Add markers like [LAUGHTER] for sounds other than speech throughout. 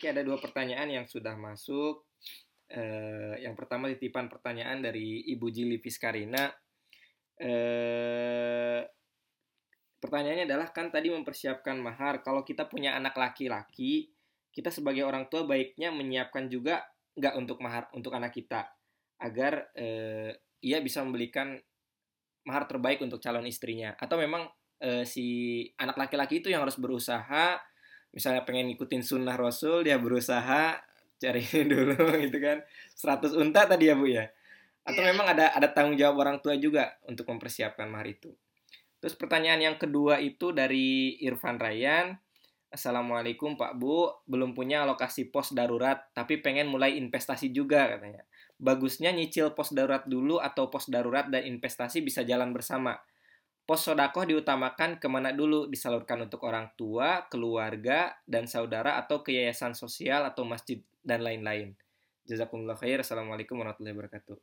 Oke, ada dua pertanyaan yang sudah masuk. Eh, yang pertama titipan pertanyaan dari Ibu Jili Fiskarina. Eh, pertanyaannya adalah kan tadi mempersiapkan mahar. Kalau kita punya anak laki-laki, kita sebagai orang tua baiknya menyiapkan juga nggak untuk mahar untuk anak kita agar eh, ia bisa membelikan mahar terbaik untuk calon istrinya atau memang si anak laki-laki itu yang harus berusaha misalnya pengen ngikutin sunnah rasul dia berusaha cari [LAUGHS] dulu gitu kan. 100 unta tadi ya bu ya? Atau Iya. memang ada ada tanggung jawab orang tua juga untuk mempersiapkan mahar itu? Terus pertanyaan yang kedua itu dari Irfan Ryan. Assalamualaikum Pak Bu. Belum punya alokasi pos darurat tapi pengen mulai investasi juga katanya. Bagusnya nyicil pos darurat dulu atau pos darurat dan investasi bisa jalan bersama Pos sodakoh diutamakan ke mana dulu disalurkan untuk orang tua, keluarga, dan saudara atau ke yayasan sosial atau masjid dan lain-lain. Jazakumullah khair. Assalamualaikum warahmatullahi wabarakatuh.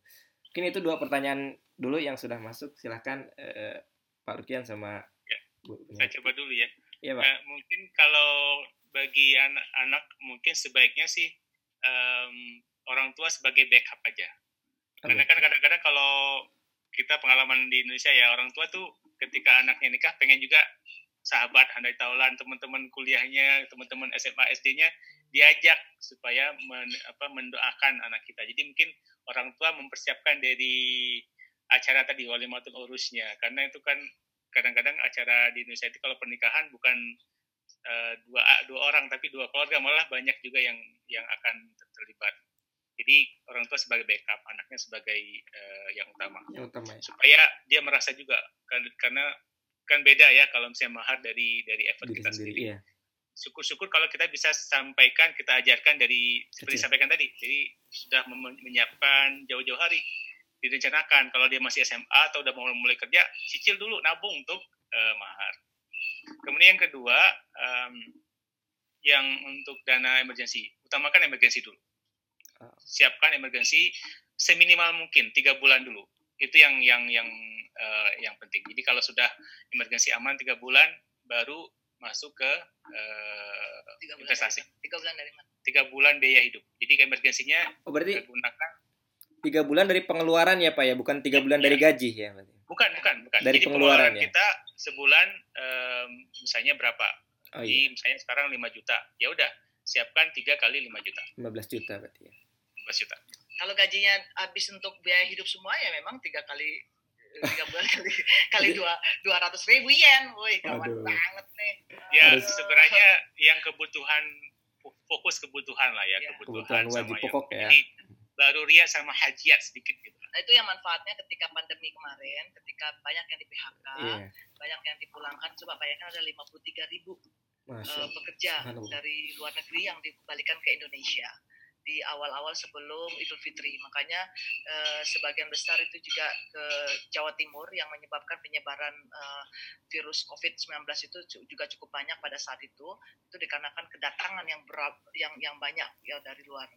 Mungkin itu dua pertanyaan dulu yang sudah masuk. Silahkan eh, Pak Rukian sama Ya, Bu. Saya coba dulu ya. Iya Pak. Eh, mungkin kalau bagi anak-anak mungkin sebaiknya sih em, orang tua sebagai backup aja. Karena kan kadang-kadang kalau kita pengalaman di Indonesia ya orang tua tuh ketika anaknya nikah pengen juga sahabat handai taulan teman-teman kuliahnya teman-teman SMA SD-nya diajak supaya men- apa, mendoakan anak kita. Jadi mungkin orang tua mempersiapkan dari acara tadi walimatul urusnya. Karena itu kan kadang-kadang acara di Indonesia itu kalau pernikahan bukan eh, dua dua orang tapi dua keluarga malah banyak juga yang yang akan terlibat jadi orang tua sebagai backup anaknya sebagai eh, yang utama Yang utama ya. supaya dia merasa juga kan- karena kan beda ya kalau misalnya mahar dari dari effort Diri kita sendiri. sendiri. Iya. Syukur-syukur kalau kita bisa sampaikan, kita ajarkan dari seperti Kecil. disampaikan tadi. Jadi sudah menyiapkan jauh-jauh hari direncanakan kalau dia masih SMA atau udah mau mulai kerja, cicil dulu nabung untuk eh, mahar. Kemudian yang kedua, em, yang untuk dana emergensi, utamakan emergensi dulu. Siapkan emergensi seminimal mungkin tiga bulan dulu. Itu yang yang yang eh, yang penting. Jadi kalau sudah emergensi aman tiga bulan, baru masuk ke eh, Tiga bulan investasi. dari? Tiga bulan dari mana? Tiga bulan biaya hidup. Jadi emergensinya Oh berarti gunakan tiga bulan dari pengeluaran ya Pak ya, bukan tiga bulan dari gaji ya berarti. bukan bukan bukan. Dari Jadi pengeluaran pengeluaran ya? kita sebulan em, misalnya berapa? Oh Jadi iya, misalnya sekarang 5 juta. Ya udah, siapkan tiga kali 5 juta. 15 juta berarti ya. 15 juta. Kalau gajinya habis untuk biaya hidup semua ya memang tiga kali tiga bulan [LAUGHS] kali kali dua dua ratus ribu yen, woi kawan Aduh. banget nih. Ya sebenarnya yang kebutuhan fokus kebutuhan lah ya, Ya. kebutuhan, Kebutuhan wajib sama pokok yang, ya. Jadi baru ria sama hajiat sedikit gitu. Nah, itu yang manfaatnya ketika pandemi kemarin, ketika banyak yang di PHK, Iya. banyak yang dipulangkan. Coba bayangkan ada 53 ribu Masya eh, Allah. pekerja dari luar negeri yang dikembalikan ke Indonesia di awal-awal sebelum Idul Fitri. Makanya eh, sebagian besar itu juga ke Jawa Timur yang menyebabkan penyebaran eh, virus COVID-19 itu juga cukup banyak pada saat itu. Itu dikarenakan kedatangan yang berap, yang yang banyak ya dari luar.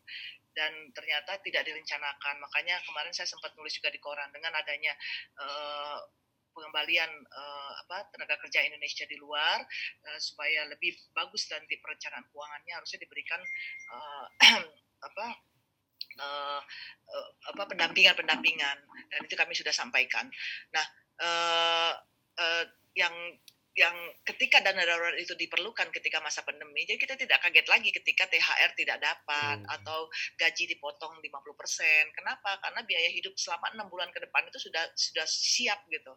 Dan ternyata tidak direncanakan. Makanya kemarin saya sempat nulis juga di koran dengan adanya eh, pengembalian eh, apa tenaga kerja Indonesia di luar eh, supaya lebih bagus nanti perencanaan keuangannya harusnya diberikan eh, [CLEARS THROAT] apa eh, apa pendampingan pendampingan dan itu kami sudah sampaikan. Nah eh, eh, yang yang ketika dana darurat itu diperlukan ketika masa pandemi, jadi kita tidak kaget lagi ketika THR tidak dapat Hmm. atau gaji dipotong 50%. Kenapa? Karena biaya hidup selama enam bulan ke depan itu sudah sudah siap gitu.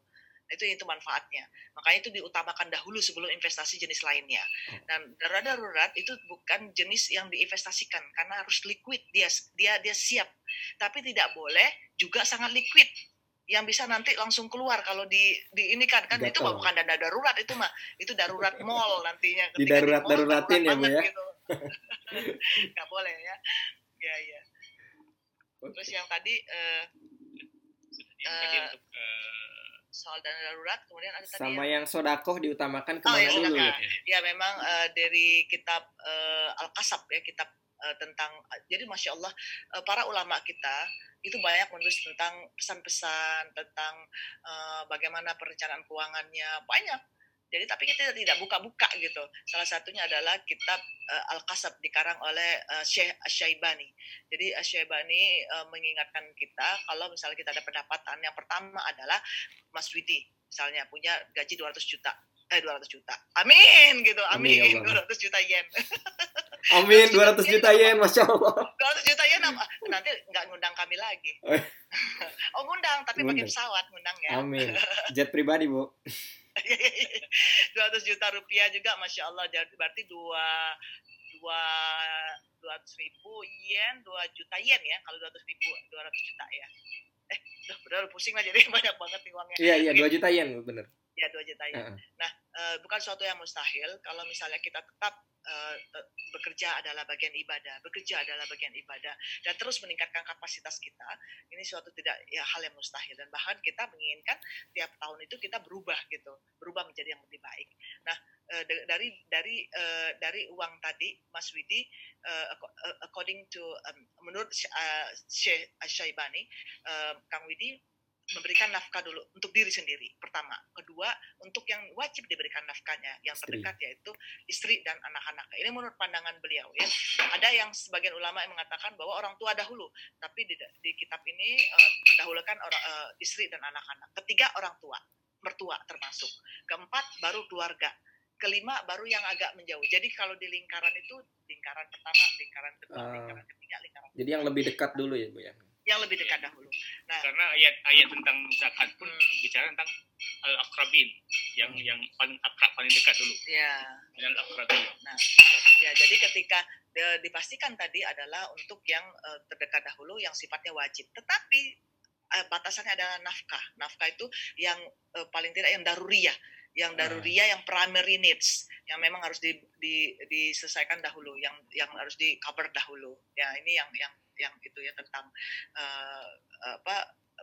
Itu itu manfaatnya. Makanya itu diutamakan dahulu sebelum investasi jenis lainnya. Dan dana darurat itu bukan jenis yang diinvestasikan karena harus liquid dia dia dia siap. Tapi tidak boleh juga sangat liquid yang bisa nanti langsung keluar kalau di di ini kan kan itu mah bukan dana darurat itu mah itu darurat [LAUGHS] mall nantinya Di darurat- mall, daruratin ya, Bu, ya? gitu. [LAUGHS] nggak boleh ya ya ya terus yang tadi Yang tadi untuk eh, soal dana darurat kemudian ada tadi Sama yang yang sodakoh diutamakan Oh, ke mana yang dulu? sodakoh. gitu? ya memang eh, dari kitab eh, Al-Kasab ya kitab eh, tentang jadi masya Allah eh, para ulama kita itu banyak menulis tentang pesan-pesan tentang eh, bagaimana perencanaan keuangannya banyak jadi tapi kita tidak buka-buka gitu. Salah satunya adalah kitab uh, Al-Qasab dikarang oleh uh, Syekh Asyaibani. Jadi Asyaibani uh, mengingatkan kita kalau misalnya kita ada pendapatan yang pertama adalah Mas Widi misalnya punya gaji 200 juta eh 200 juta. Amin gitu. Amin. Amin 200 juta yen. [LAUGHS] Amin 200 juta yen, Masya Allah. 200 juta yen nanti nggak ngundang kami lagi. [LAUGHS] oh ngundang tapi pakai pesawat ngundangnya. Amin. [LAUGHS] Jet pribadi, Bu. [LAUGHS] 200 juta rupiah juga masya Allah. Berarti dua dua dua ratus ribu yen dua juta yen ya kalau dua ratus ribu dua ratus juta ya. Eh udah benar pusing lah jadi [LAUGHS] banyak banget nih uangnya. Iya iya dua juta yen bener ya dua juta yen uh -huh. nah e, bukan suatu yang mustahil kalau misalnya kita tetap uh, bekerja adalah bagian ibadah, bekerja adalah bagian ibadah, dan terus meningkatkan kapasitas kita. Ini suatu tidak ya hal yang mustahil dan bahkan kita menginginkan tiap tahun itu kita berubah gitu, berubah menjadi yang lebih baik. Nah uh, dari dari uh, dari uang tadi, Mas Widi, uh, according to um, menurut uh, Syekh Syaibani, uh, Kang Widi memberikan nafkah dulu untuk diri sendiri pertama. Kedua untuk yang wajib diberikan nafkahnya. Yang terdekat yaitu istri dan anak-anak. Ini menurut pandangan beliau ya. Ada yang sebagian ulama yang mengatakan bahwa orang tua dahulu tapi di, di kitab ini uh, mendahulukan orang uh, istri dan anak-anak. Ketiga orang tua. Mertua termasuk. Keempat baru keluarga. Kelima baru yang agak menjauh. Jadi kalau di lingkaran itu lingkaran pertama lingkaran kedua uh, lingkaran ketiga lingkaran jadi yang lebih dekat dulu ya bu ya yang lebih dekat dahulu. Nah, karena ayat-ayat tentang zakat pun hmm. bicara tentang al akrabin yang hmm. yang paling akrab paling dekat dulu. Ya. Al akrabin. Nah, ya jadi ketika de, dipastikan tadi adalah untuk yang uh, terdekat dahulu yang sifatnya wajib. Tetapi uh, batasannya adalah nafkah. Nafkah itu yang uh, paling tidak yang daruriyah yang ah. daruriyah yang primary needs yang memang harus di, di, diselesaikan dahulu yang yang harus di cover dahulu ya ini yang yang yang itu ya tentang uh, apa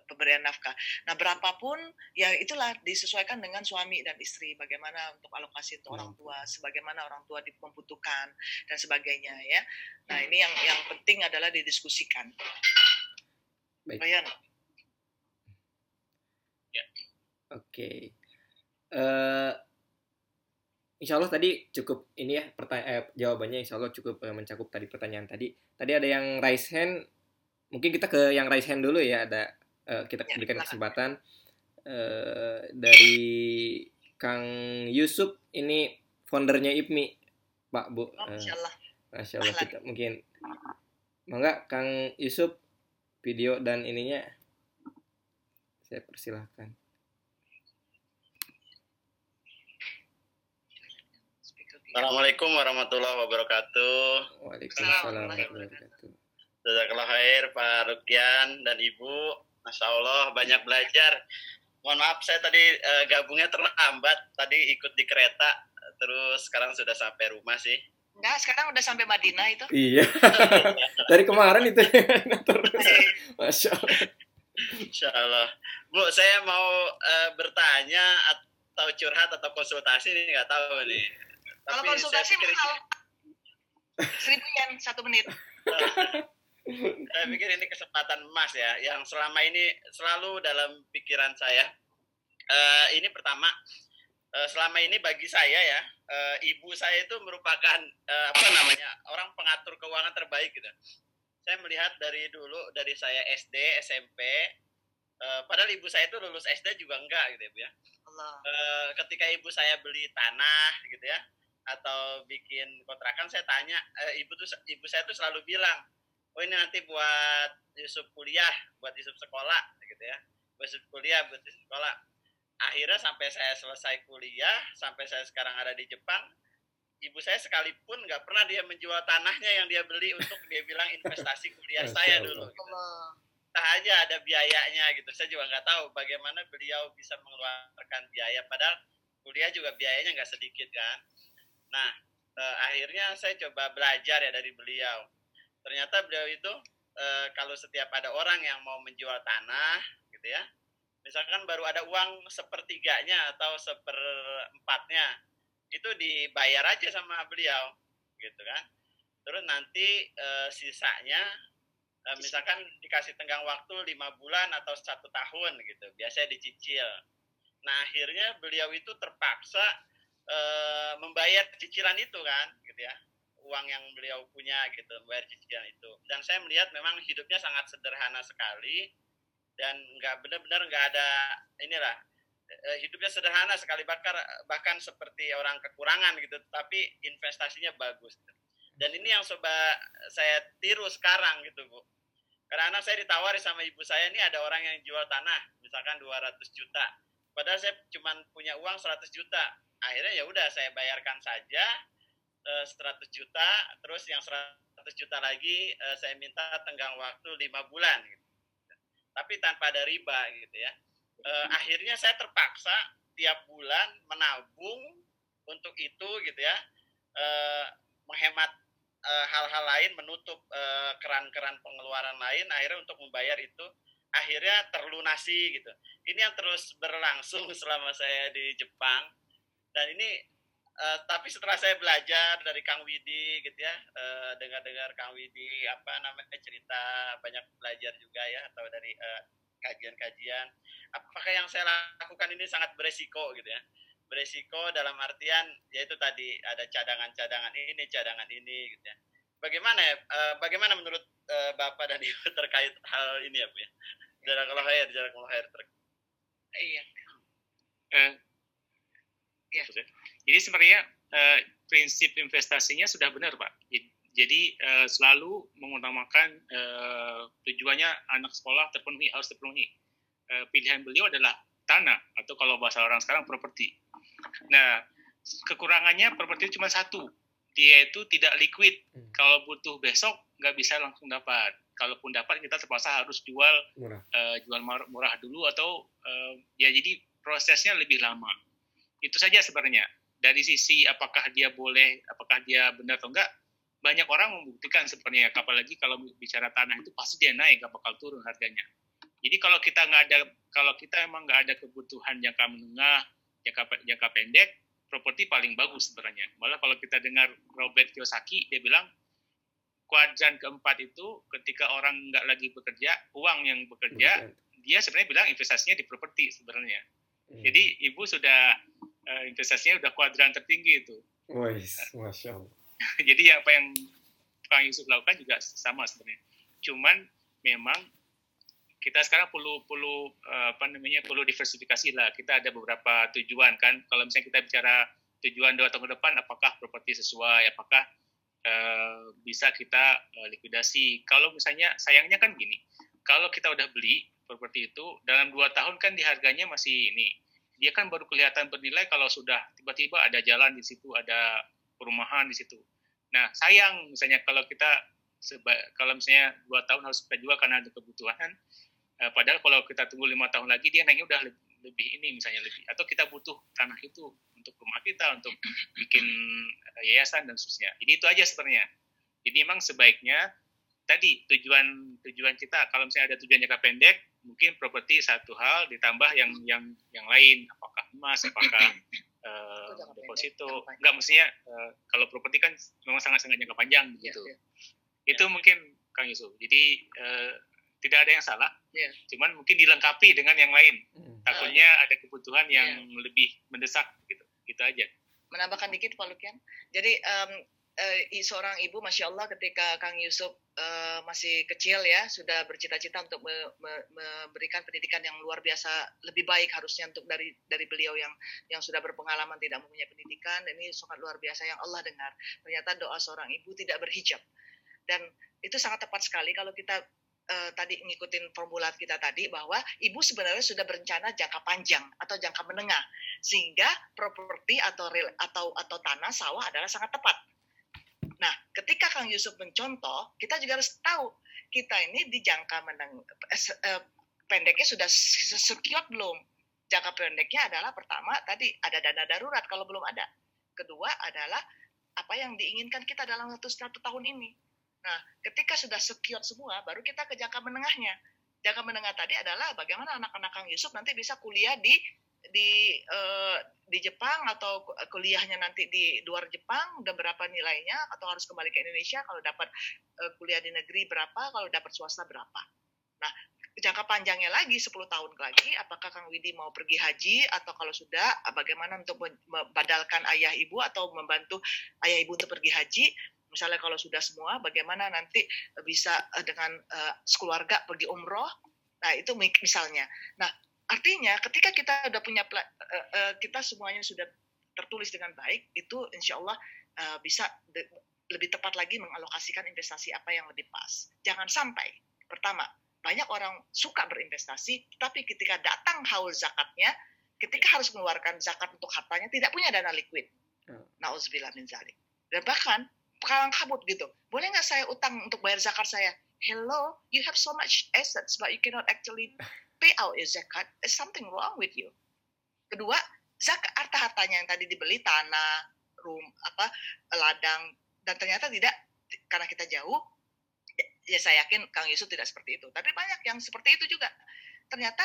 pemberian nafkah. Nah, berapapun ya itulah disesuaikan dengan suami dan istri bagaimana untuk alokasi untuk orang tua, sebagaimana orang tua membutuhkan dan sebagainya ya. Nah, ini yang yang penting adalah didiskusikan. Baik. Bayan. Ya. Oke. Okay. Uh, eh, Insya Allah tadi cukup ini ya pertanyaan eh, jawabannya Insya Allah cukup eh, mencakup tadi pertanyaan tadi. Tadi ada yang raise hand, mungkin kita ke yang raise hand dulu ya. Ada eh, kita ya, berikan kesempatan eh, dari Kang Yusuf ini foundernya IPMI, Pak Bu. Oh, Masya Allah. Masya Allah kita mungkin Mangga Kang Yusuf video dan ininya saya persilahkan. Assalamualaikum warahmatullahi wabarakatuh. Waalaikumsalam warahmatullahi wabarakatuh. Jazakallah khair Pak Rukian dan Ibu. Masya Allah banyak belajar. Mohon maaf saya tadi uh, gabungnya terlambat. Tadi ikut di kereta, terus sekarang sudah sampai rumah sih. Enggak, sekarang udah sampai Madinah itu. Iya. [LAUGHS] Dari kemarin itu [LAUGHS] terus. Masya Allah. Insya Allah. Bu, saya mau uh, bertanya atau curhat atau konsultasi nih nggak tahu nih kalau konsultasi mahal. [LAUGHS] Seribu yen satu menit. saya pikir ini kesempatan emas ya, yang selama ini selalu dalam pikiran saya. Uh, ini pertama, uh, selama ini bagi saya ya, uh, ibu saya itu merupakan uh, apa namanya orang pengatur keuangan terbaik gitu. Saya melihat dari dulu dari saya SD, SMP, uh, padahal ibu saya itu lulus SD juga enggak gitu ya bu ya. Allah. Uh, ketika ibu saya beli tanah gitu ya, atau bikin kontrakan saya tanya eh, ibu tuh ibu saya tuh selalu bilang oh ini nanti buat Yusuf kuliah buat Yusuf sekolah gitu ya. Buat Yusuf kuliah buat Yusuf sekolah. Akhirnya sampai saya selesai kuliah sampai saya sekarang ada di Jepang ibu saya sekalipun nggak pernah dia menjual tanahnya yang dia beli untuk dia bilang investasi kuliah saya dulu gitu. tak aja ada biayanya gitu. Saya juga nggak tahu bagaimana beliau bisa mengeluarkan biaya padahal kuliah juga biayanya nggak sedikit kan Nah, eh, akhirnya saya coba belajar ya dari beliau. Ternyata beliau itu eh, kalau setiap ada orang yang mau menjual tanah, gitu ya, misalkan baru ada uang sepertiganya atau seperempatnya, itu dibayar aja sama beliau, gitu kan. Terus nanti eh, sisanya misalkan dikasih tenggang waktu lima bulan atau satu tahun gitu, biasanya dicicil. Nah akhirnya beliau itu terpaksa uh, membayar cicilan itu kan gitu ya. Uang yang beliau punya gitu membayar cicilan itu. Dan saya melihat memang hidupnya sangat sederhana sekali dan nggak benar-benar nggak ada inilah uh, hidupnya sederhana sekali. Bahkan bahkan seperti orang kekurangan gitu tapi investasinya bagus. Dan ini yang coba saya tiru sekarang gitu bu. Karena anak saya ditawari sama ibu saya ini ada orang yang jual tanah misalkan 200 juta. Padahal saya cuma punya uang 100 juta akhirnya ya udah saya bayarkan saja uh, eh, 100 juta terus yang 100 juta lagi uh, saya minta tenggang waktu lima bulan gitu. tapi tanpa ada riba gitu ya. Uh, akhirnya saya terpaksa tiap bulan menabung untuk itu gitu ya. Uh, menghemat hal-hal lain menutup keran-keran pengeluaran lain akhirnya untuk membayar itu akhirnya terlunasi gitu. Ini yang terus berlangsung [LAUGHS] selama saya di Jepang dan ini uh, tapi setelah saya belajar dari Kang Widi gitu ya uh, dengar-dengar Kang Widi apa namanya cerita banyak belajar juga ya atau dari kajian kajian-kajian apakah yang saya lakukan ini sangat beresiko gitu ya? Beresiko dalam artian yaitu tadi ada cadangan-cadangan ini cadangan ini gitu ya. Bagaimana ya uh, bagaimana menurut uh, bapak dan ibu [LAUGHS] terkait hal ini ya bu ya? Jarak lahir jarak lahir ter iya. Eh, Ya. Jadi sebenarnya uh, prinsip investasinya sudah benar, Pak. Jadi uh, selalu mengutamakan uh, tujuannya anak sekolah terpenuhi harus terpenuhi. Uh, pilihan beliau adalah tanah atau kalau bahasa orang sekarang properti. Nah, kekurangannya properti cuma satu, dia itu tidak liquid. Hmm. Kalau butuh besok nggak bisa langsung dapat. Kalaupun dapat kita terpaksa harus jual murah, uh, jual murah dulu atau uh, ya jadi prosesnya lebih lama itu saja sebenarnya. Dari sisi apakah dia boleh apakah dia benar atau enggak banyak orang membuktikan sebenarnya. Apalagi kalau bicara tanah itu pasti dia naik gak bakal turun harganya. Jadi kalau kita nggak ada kalau kita emang nggak ada kebutuhan jangka menengah jangka jangka pendek properti paling bagus sebenarnya. Malah kalau kita dengar Robert Kiyosaki dia bilang kuadran keempat itu ketika orang nggak lagi bekerja uang yang bekerja. dia sebenarnya bilang investasinya di properti sebenarnya. Hmm. jadi ibu sudah uh, investasinya udah kuadran tertinggi itu. Wais, masya Allah. [LAUGHS] Jadi apa yang Kang Yusuf lakukan juga sama sebenarnya. Cuman memang kita sekarang perlu perlu uh, apa namanya perlu diversifikasi lah. Kita ada beberapa tujuan kan. Kalau misalnya kita bicara tujuan dua tahun ke depan, apakah properti sesuai, apakah uh, bisa kita uh, likuidasi. Kalau misalnya sayangnya kan gini, kalau kita udah beli properti itu dalam dua tahun kan di harganya masih ini dia kan baru kelihatan bernilai kalau sudah tiba-tiba ada jalan di situ, ada perumahan di situ. Nah, sayang misalnya kalau kita seba, kalau misalnya dua tahun harus kita jual karena ada kebutuhan, eh, padahal kalau kita tunggu lima tahun lagi dia naiknya udah lebih, lebih ini misalnya lebih atau kita butuh tanah itu untuk rumah kita untuk bikin eh, yayasan dan seterusnya. Jadi itu aja sebenarnya. Jadi memang sebaiknya tadi tujuan tujuan kita kalau misalnya ada tujuan jangka pendek mungkin properti satu hal ditambah yang yang yang lain apakah emas apakah [COUGHS] uh, deposito enggak mestinya uh, kalau properti kan memang sangat sangat jangka panjang iya, gitu ya, ya. itu ya. mungkin Kang Yusuf jadi uh, tidak ada yang salah ya. cuman mungkin dilengkapi dengan yang lain hmm. takutnya ada kebutuhan yang ya. lebih mendesak gitu gitu aja menambahkan dikit Pak Lukian jadi um, uh, seorang ibu, masya Allah, ketika Kang Yusuf uh, masih kecil ya, sudah bercita-cita untuk me, me, memberikan pendidikan yang luar biasa, lebih baik harusnya untuk dari dari beliau yang yang sudah berpengalaman tidak mempunyai pendidikan. Ini sangat luar biasa yang Allah dengar. Ternyata doa seorang ibu tidak berhijab, dan itu sangat tepat sekali kalau kita uh, tadi ngikutin formulat kita tadi bahwa ibu sebenarnya sudah berencana jangka panjang atau jangka menengah sehingga properti atau real, atau atau tanah sawah adalah sangat tepat Nah, ketika Kang Yusuf mencontoh, kita juga harus tahu kita ini di jangka meneng, eh, eh, pendeknya sudah sekiot belum. Jangka pendeknya adalah pertama tadi ada dana darurat kalau belum ada. Kedua adalah apa yang diinginkan kita dalam waktu satu tahun ini. Nah, ketika sudah sekiot semua, baru kita ke jangka menengahnya. Jangka menengah tadi adalah bagaimana anak-anak Kang Yusuf nanti bisa kuliah di di uh, di Jepang atau kuliahnya nanti di luar Jepang dan berapa nilainya? Atau harus kembali ke Indonesia kalau dapat uh, kuliah di negeri berapa? Kalau dapat swasta berapa? Nah jangka panjangnya lagi 10 tahun lagi apakah Kang Widi mau pergi haji? Atau kalau sudah bagaimana untuk membadalkan ayah ibu atau membantu ayah ibu untuk pergi haji? Misalnya kalau sudah semua bagaimana nanti bisa eh, dengan sekeluarga pergi umroh? Nah itu misalnya. Nah artinya ketika kita udah punya uh, uh, kita semuanya sudah tertulis dengan baik itu insya Allah uh, bisa lebih tepat lagi mengalokasikan investasi apa yang lebih pas jangan sampai pertama banyak orang suka berinvestasi, tapi ketika datang haul zakatnya, ketika harus mengeluarkan zakat untuk hartanya, tidak punya dana liquid. Hmm. Nauzubillah min zalik. Dan bahkan, kalang kabut gitu. Boleh nggak saya utang untuk bayar zakat saya? Hello, you have so much assets, but you cannot actually pay out your zakat. There's something wrong with you. Kedua, zakat harta-hartanya yang tadi dibeli, tanah, room, apa, ladang, dan ternyata tidak, karena kita jauh, ya saya yakin Kang Yusuf tidak seperti itu. Tapi banyak yang seperti itu juga. Ternyata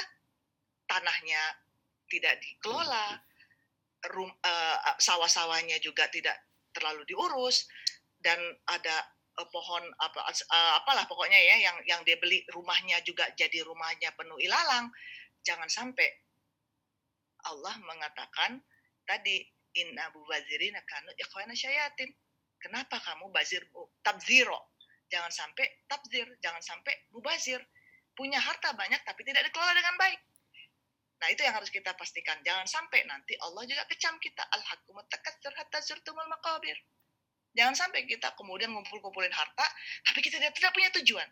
tanahnya tidak dikelola, rum, uh, sawah-sawahnya juga tidak terlalu diurus, dan ada uh, pohon apa uh, apalah pokoknya ya yang yang dia beli rumahnya juga jadi rumahnya penuh ilalang. Jangan sampai Allah mengatakan tadi inna bubazirina kanu ikhwana syayatin. Kenapa kamu bazir tabziro? Jangan sampai tabzir, jangan sampai mubazir. Punya harta banyak tapi tidak dikelola dengan baik. Nah, itu yang harus kita pastikan. Jangan sampai nanti Allah juga kecam kita. Al-hakum takatsur hatta zurtumul maqabir. Jangan sampai kita kemudian ngumpul-ngumpulin harta, tapi kita tidak, tidak punya tujuan.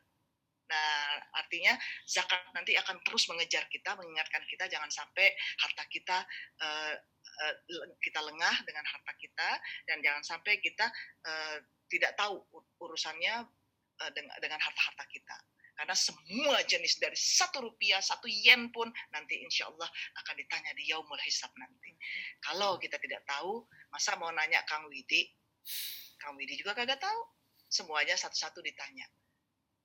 Nah, artinya zakat nanti akan terus mengejar kita, mengingatkan kita jangan sampai harta kita uh, uh, kita lengah dengan harta kita dan jangan sampai kita uh, tidak tahu urusannya Eh, dengan, dengan harta-harta kita. Karena semua jenis dari satu rupiah, satu yen pun nanti insya Allah akan ditanya di yaumul hisab nanti. Kalau kita tidak tahu, masa mau nanya Kang Widi? Kang Widi juga kagak tahu. Semuanya satu-satu ditanya.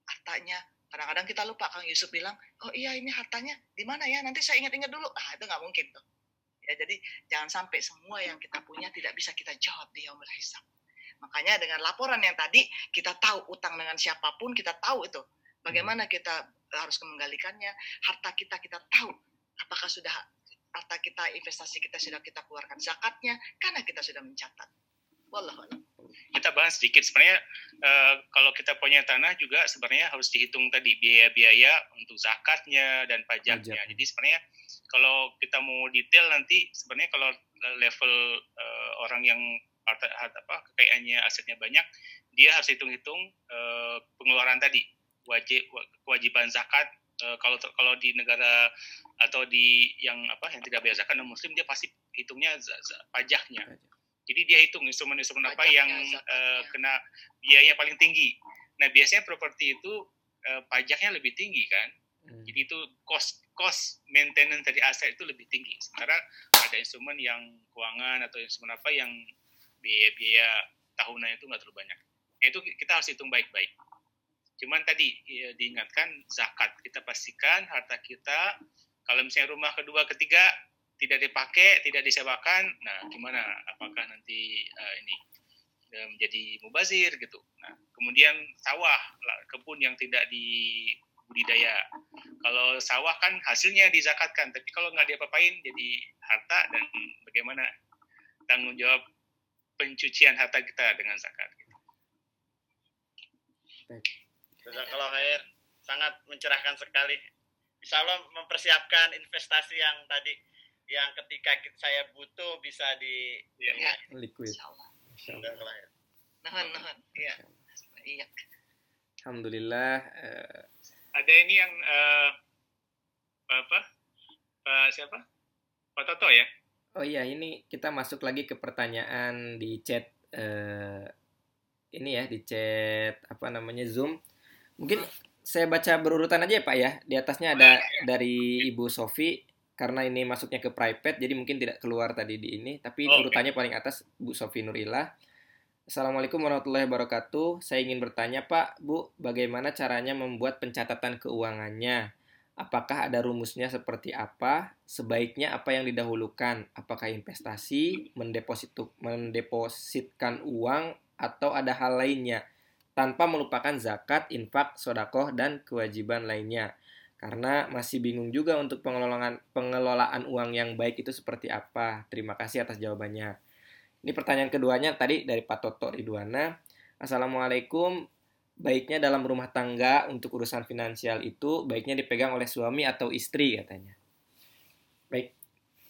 Hartanya, kadang-kadang kita lupa Kang Yusuf bilang, oh iya ini hartanya di mana ya? Nanti saya ingat-ingat dulu. Ah itu nggak mungkin tuh. Ya, jadi jangan sampai semua yang kita punya tidak bisa kita jawab di yaumul hisab. Makanya dengan laporan yang tadi kita tahu utang dengan siapa pun kita tahu itu bagaimana hmm. kita harus menggalikannya harta kita kita tahu apakah sudah harta kita investasi kita sudah kita keluarkan zakatnya karena kita sudah mencatat. Wallahu kita bahas sedikit sebenarnya uh, kalau kita punya tanah juga sebenarnya harus dihitung tadi biaya-biaya untuk zakatnya dan pajaknya. Pajak. Jadi sebenarnya kalau kita mau detail nanti sebenarnya kalau level uh, orang yang apa kekayaannya asetnya banyak dia harus hitung-hitung uh, pengeluaran tadi wajib kewajiban zakat uh, kalau kalau di negara atau di yang apa yang tidak zakat non muslim dia pasti hitungnya pajaknya jadi dia hitung instrumen-instrumen apa yang uh, kena biayanya paling tinggi nah biasanya properti itu uh, pajaknya lebih tinggi kan hmm. jadi itu cost cost maintenance dari aset itu lebih tinggi sementara ada instrumen yang keuangan atau instrumen apa yang biaya-biaya tahunan itu nggak terlalu banyak. Nah, itu kita harus hitung baik-baik. Cuman tadi ya, diingatkan zakat kita pastikan harta kita kalau misalnya rumah kedua ketiga tidak dipakai tidak disewakan, nah gimana? Apakah nanti uh, ini uh, menjadi mubazir gitu? Nah kemudian sawah kebun yang tidak di budidaya. Kalau sawah kan hasilnya dizakatkan, tapi kalau nggak diapa-apain jadi harta dan bagaimana tanggung jawab pencucian harta kita dengan zakat. Kalau khair, sangat mencerahkan sekali. Insya Allah mempersiapkan investasi yang tadi yang ketika saya butuh bisa di ya, ya. liquid. Nahan, nahan. Iya. Iya. Alhamdulillah. Uh, Ada ini yang uh, apa? Pak siapa? Pak Toto ya? Oh iya, ini kita masuk lagi ke pertanyaan di chat uh, ini ya, di chat apa namanya Zoom. Mungkin saya baca berurutan aja ya Pak ya. Di atasnya ada dari Ibu Sofi karena ini masuknya ke private jadi mungkin tidak keluar tadi di ini, tapi oh, urutannya paling atas Bu Sofi Nurila. Assalamualaikum warahmatullahi wabarakatuh. Saya ingin bertanya Pak, Bu, bagaimana caranya membuat pencatatan keuangannya? Apakah ada rumusnya seperti apa? Sebaiknya apa yang didahulukan? Apakah investasi, mendeposit, mendepositkan uang, atau ada hal lainnya? Tanpa melupakan zakat, infak, sodakoh, dan kewajiban lainnya. Karena masih bingung juga untuk pengelolaan pengelolaan uang yang baik itu seperti apa. Terima kasih atas jawabannya. Ini pertanyaan keduanya tadi dari Pak Toto Ridwana. Assalamualaikum. Baiknya dalam rumah tangga untuk urusan finansial itu baiknya dipegang oleh suami atau istri katanya. Baik,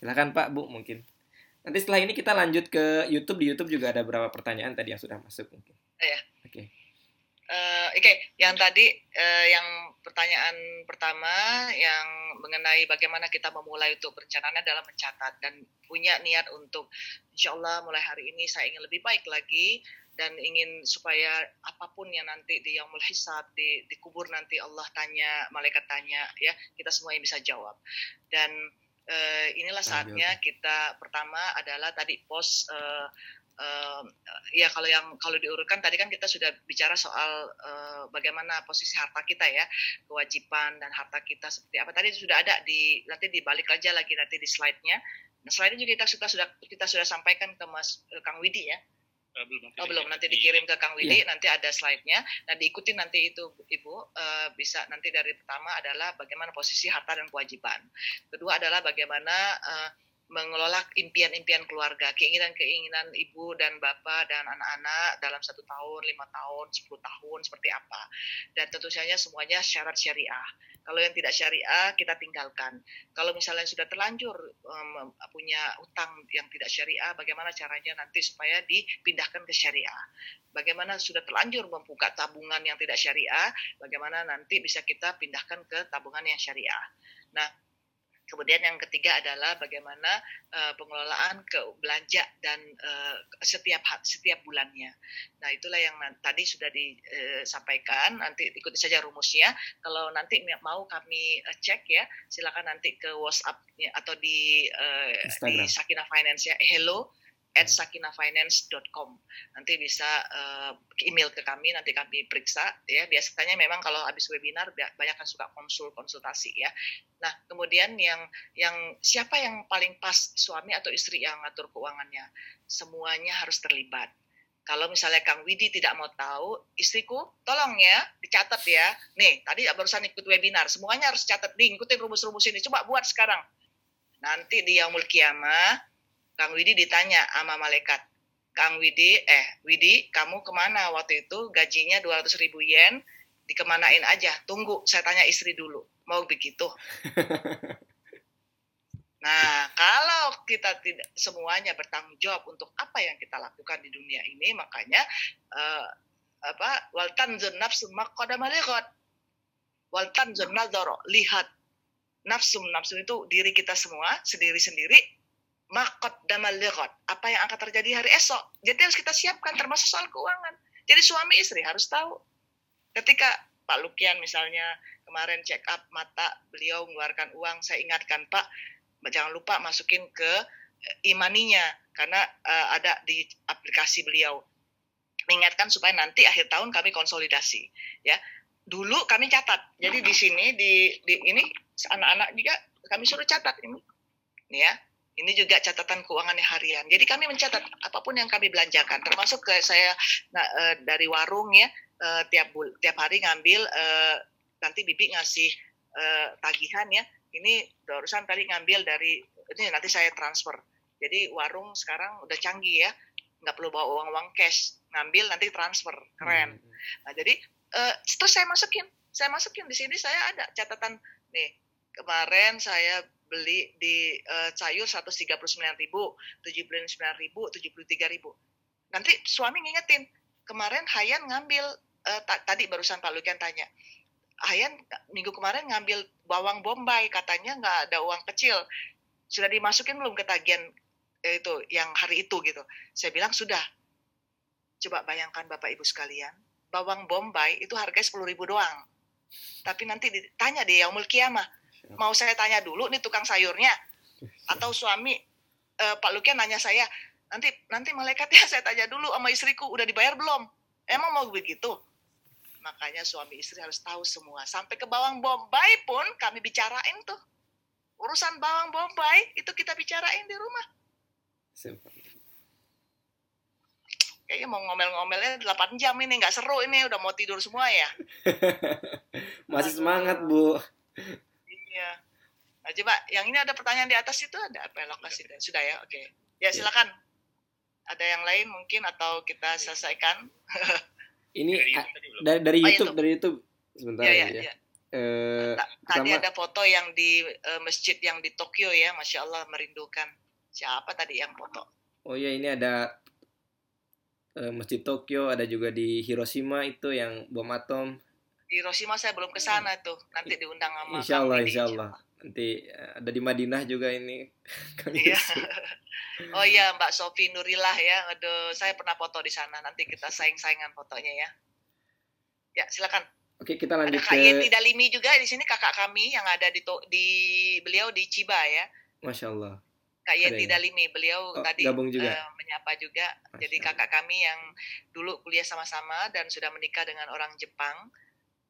silakan Pak Bu mungkin. Nanti setelah ini kita lanjut ke YouTube. Di YouTube juga ada beberapa pertanyaan tadi yang sudah masuk mungkin. Iya. Oke. Uh, Oke, okay. yang tadi uh, yang pertanyaan pertama yang mengenai bagaimana kita memulai untuk berencananya dalam mencatat dan punya niat untuk insya Allah mulai hari ini saya ingin lebih baik lagi dan ingin supaya apa pun yang nanti di yang hisab di dikubur nanti Allah tanya malaikat tanya ya kita semua yang bisa jawab dan uh, inilah saatnya kita pertama adalah tadi pos uh, uh, ya kalau yang kalau diurutkan tadi kan kita sudah bicara soal uh, bagaimana posisi harta kita ya kewajiban dan harta kita seperti apa. Tadi sudah ada di nanti dibalik aja lagi nanti di slide-nya. Nah slide-nya juga kita sudah sudah kita sudah sampaikan ke Mas uh, Kang Widi ya. Belum oh belum. Nanti dikirim ke Kang Widi yeah. nanti ada slide-nya. Dan diikuti nanti itu Ibu. Uh, bisa nanti dari pertama adalah bagaimana posisi harta dan kewajiban. Kedua adalah bagaimana uh, mengelola impian-impian keluarga, keinginan-keinginan ibu dan bapak dan anak-anak dalam satu tahun, lima tahun, sepuluh tahun seperti apa. Dan tentu saja semuanya syarat syariah. Kalau yang tidak syariah kita tinggalkan. Kalau misalnya sudah terlanjur um, punya utang yang tidak syariah, bagaimana caranya nanti supaya dipindahkan ke syariah? Bagaimana sudah terlanjur membuka tabungan yang tidak syariah, bagaimana nanti bisa kita pindahkan ke tabungan yang syariah? Nah, Kemudian yang ketiga adalah bagaimana uh, pengelolaan ke belanja dan uh, setiap setiap bulannya. Nah itulah yang tadi sudah disampaikan. Nanti ikuti saja rumusnya. Kalau nanti mau kami cek ya, silakan nanti ke WhatsApp atau di uh, di Sakina Finance ya. Hello at sakinafinance.com. Nanti bisa uh, email ke kami, nanti kami periksa. Ya, biasanya memang kalau habis webinar banyak kan suka konsul konsultasi ya. Nah, kemudian yang yang siapa yang paling pas suami atau istri yang ngatur keuangannya? Semuanya harus terlibat. Kalau misalnya Kang Widi tidak mau tahu, istriku tolong ya dicatat ya. Nih, tadi barusan ikut webinar, semuanya harus catat nih, ikutin rumus-rumus ini. Coba buat sekarang. Nanti di Yaumul Kiamah, Kang Widi ditanya sama malaikat, Kang Widi, eh Widi, kamu ke mana? Waktu itu gajinya 200 ribu yen, dikemanain aja, tunggu, saya tanya istri dulu, mau begitu. [LAUGHS] Nah, kalau kita tidak semuanya bertanggung jawab untuk apa yang kita lakukan di dunia ini, makanya uh, apa waltan nafsu maqada malikot. Waltan nazaro lihat. Nafsu nafsu itu diri kita semua sendiri sendiri makot damal liqot apa yang akan terjadi hari esok? Jadi harus kita siapkan termasuk soal keuangan. Jadi suami istri harus tahu. Ketika Pak Lukian misalnya kemarin check up mata beliau mengeluarkan uang saya ingatkan Pak jangan lupa masukin ke eh, imaninya karena uh, ada di aplikasi beliau. Mengingatkan supaya nanti akhir tahun kami konsolidasi ya. Dulu kami catat. Jadi di sini di, di ini anak-anak juga kami suruh catat ini ya ini juga catatan keuangannya harian. Jadi kami mencatat apa pun yang kami belanjakan, termasuk ke saya nah, uh, dari warung ya uh, tiap bul tiap hari ngambil uh, nanti bibi ngasih uh, tagihan ya. Ini barusan tadi ngambil dari ini nanti saya transfer. Jadi warung sekarang udah canggih ya, nggak perlu bawa uang-uang cash, ngambil nanti transfer, keren. Hmm. Nah jadi uh, terus saya masukin, saya masukin di sini saya ada catatan nih kemarin saya beli di uh, sayur 139.000, 79.000, 73.000. Nanti suami ngingetin, kemarin Hayan ngambil uh, tadi barusan Pak Lukian tanya. Hayan minggu kemarin ngambil bawang bombay, katanya nggak ada uang kecil. Sudah dimasukin belum ke tagihan eh, itu yang hari itu gitu. Saya bilang sudah. Coba bayangkan Bapak Ibu sekalian, bawang bombay itu harganya 10 ribu doang. Tapi nanti ditanya di Yaumul Kiamah, mau saya tanya dulu nih tukang sayurnya? Atau suami uh, Pak Lukian nanya saya nanti nanti malaikatnya [LAUGHS] saya tanya dulu sama istriku udah dibayar belum? Emang mau begitu? Makanya suami istri harus tahu semua. Sampai ke bawang bombay pun kami bicarain tuh. Urusan bawang bombay itu kita bicarain di rumah. Kayaknya mau ngomel-ngomelnya 8 jam ini nggak seru ini udah mau tidur semua ya? [LAUGHS] Masih semangat bu Iya. Nah, coba yang ini ada pertanyaan di atas itu ada apa lokasi sudah ya? Oke. Ya silakan. Ada yang lain mungkin atau kita selesaikan? [LAUGHS] Ini Dari YouTube dari Oh, YouTube, YouTube. dari YouTube. Sebentar Iya, ya. iya, iya. Eh, Ta- Tadi pertama- ada foto yang di eh, masjid yang di Tokyo ya, masya Allah merindukan. Siapa tadi yang foto? Oh iya ini ada eh, Masjid Tokyo, ada juga di Hiroshima itu yang bom atom. Di Hiroshima saya belum ke sana tuh. Nanti diundang sama Insya Allah, insya Allah. Nanti eh, ada di Madinah juga ini. [LAUGHS] Kang Iya. [LAUGHS] Oh iya Mbak Sofi Nurillah ya. Aduh, saya pernah foto di sana. Nanti kita saing-saingan fotonya ya. Ya, silakan. Oke kita Ada lanjut Kak Yeti ke Dalimi juga di sini kakak kami yang ada di di beliau di Ciba ya. Masya Allah. Kak Yeti ya? Dalimi beliau Oh, tadi gabung juga? eh, menyapa juga. Masya Jadi Allah. kakak kami yang dulu kuliah sama-sama dan sudah menikah dengan orang Jepang.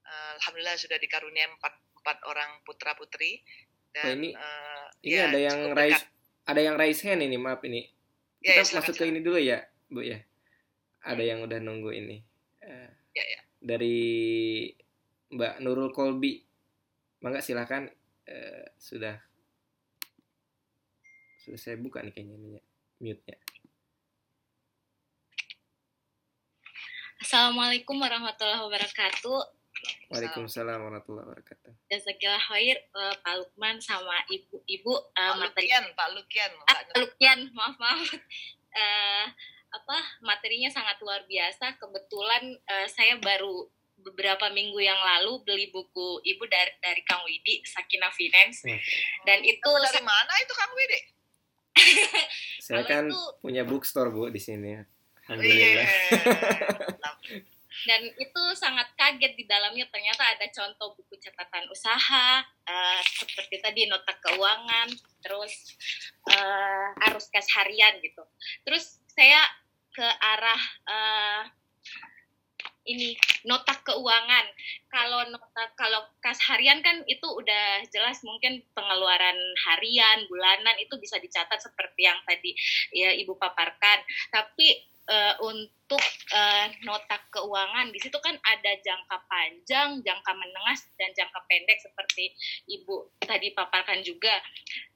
Eh, Alhamdulillah sudah dikarunia empat, empat orang putra putri. Dan Oh, ini- eh, Ini ya, ada yang raise dekat. ada yang raise hand ini, maaf ini. Ya, ya, Kita silakan, masuk ke ini dulu ya, Bu ya. Ada yang udah nunggu ini. Eh, Ya, ya. Dari Mbak Nurul Kolbi. Mangga silahkan eh, sudah sudah saya buka nih kayaknya ininya, mute-nya. Assalamualaikum warahmatullahi wabarakatuh. Waalaikumsalam warahmatullahi wabarakatuh. Jazakillah khair eh, Pak Lukman sama ibu-ibu eh, Pak materi Lukian, Pak Lukian. Ah, Pak Lukian, maaf maaf. [LAUGHS] Eh, apa materinya sangat luar biasa. Kebetulan eh, saya baru beberapa minggu yang lalu beli buku ibu dari dari Kang Widi Sakina Finance Wah. dan itu dari mana itu Kang Widi? Saya kan itu- punya bookstore Bu di sini. Iya. Alhamdulillah. [LAUGHS] dan itu sangat kaget di dalamnya. Ternyata ada contoh buku catatan usaha eh, seperti tadi nota keuangan terus eh, arus kas harian gitu. Terus saya ke arah eh, ini nota keuangan. Kalau nota kalau kas harian kan itu udah jelas mungkin pengeluaran harian bulanan itu bisa dicatat seperti yang tadi ya ibu paparkan. Tapi eh, untuk eh, nota keuangan di situ kan ada jangka panjang, jangka menengah dan jangka pendek seperti ibu tadi paparkan juga.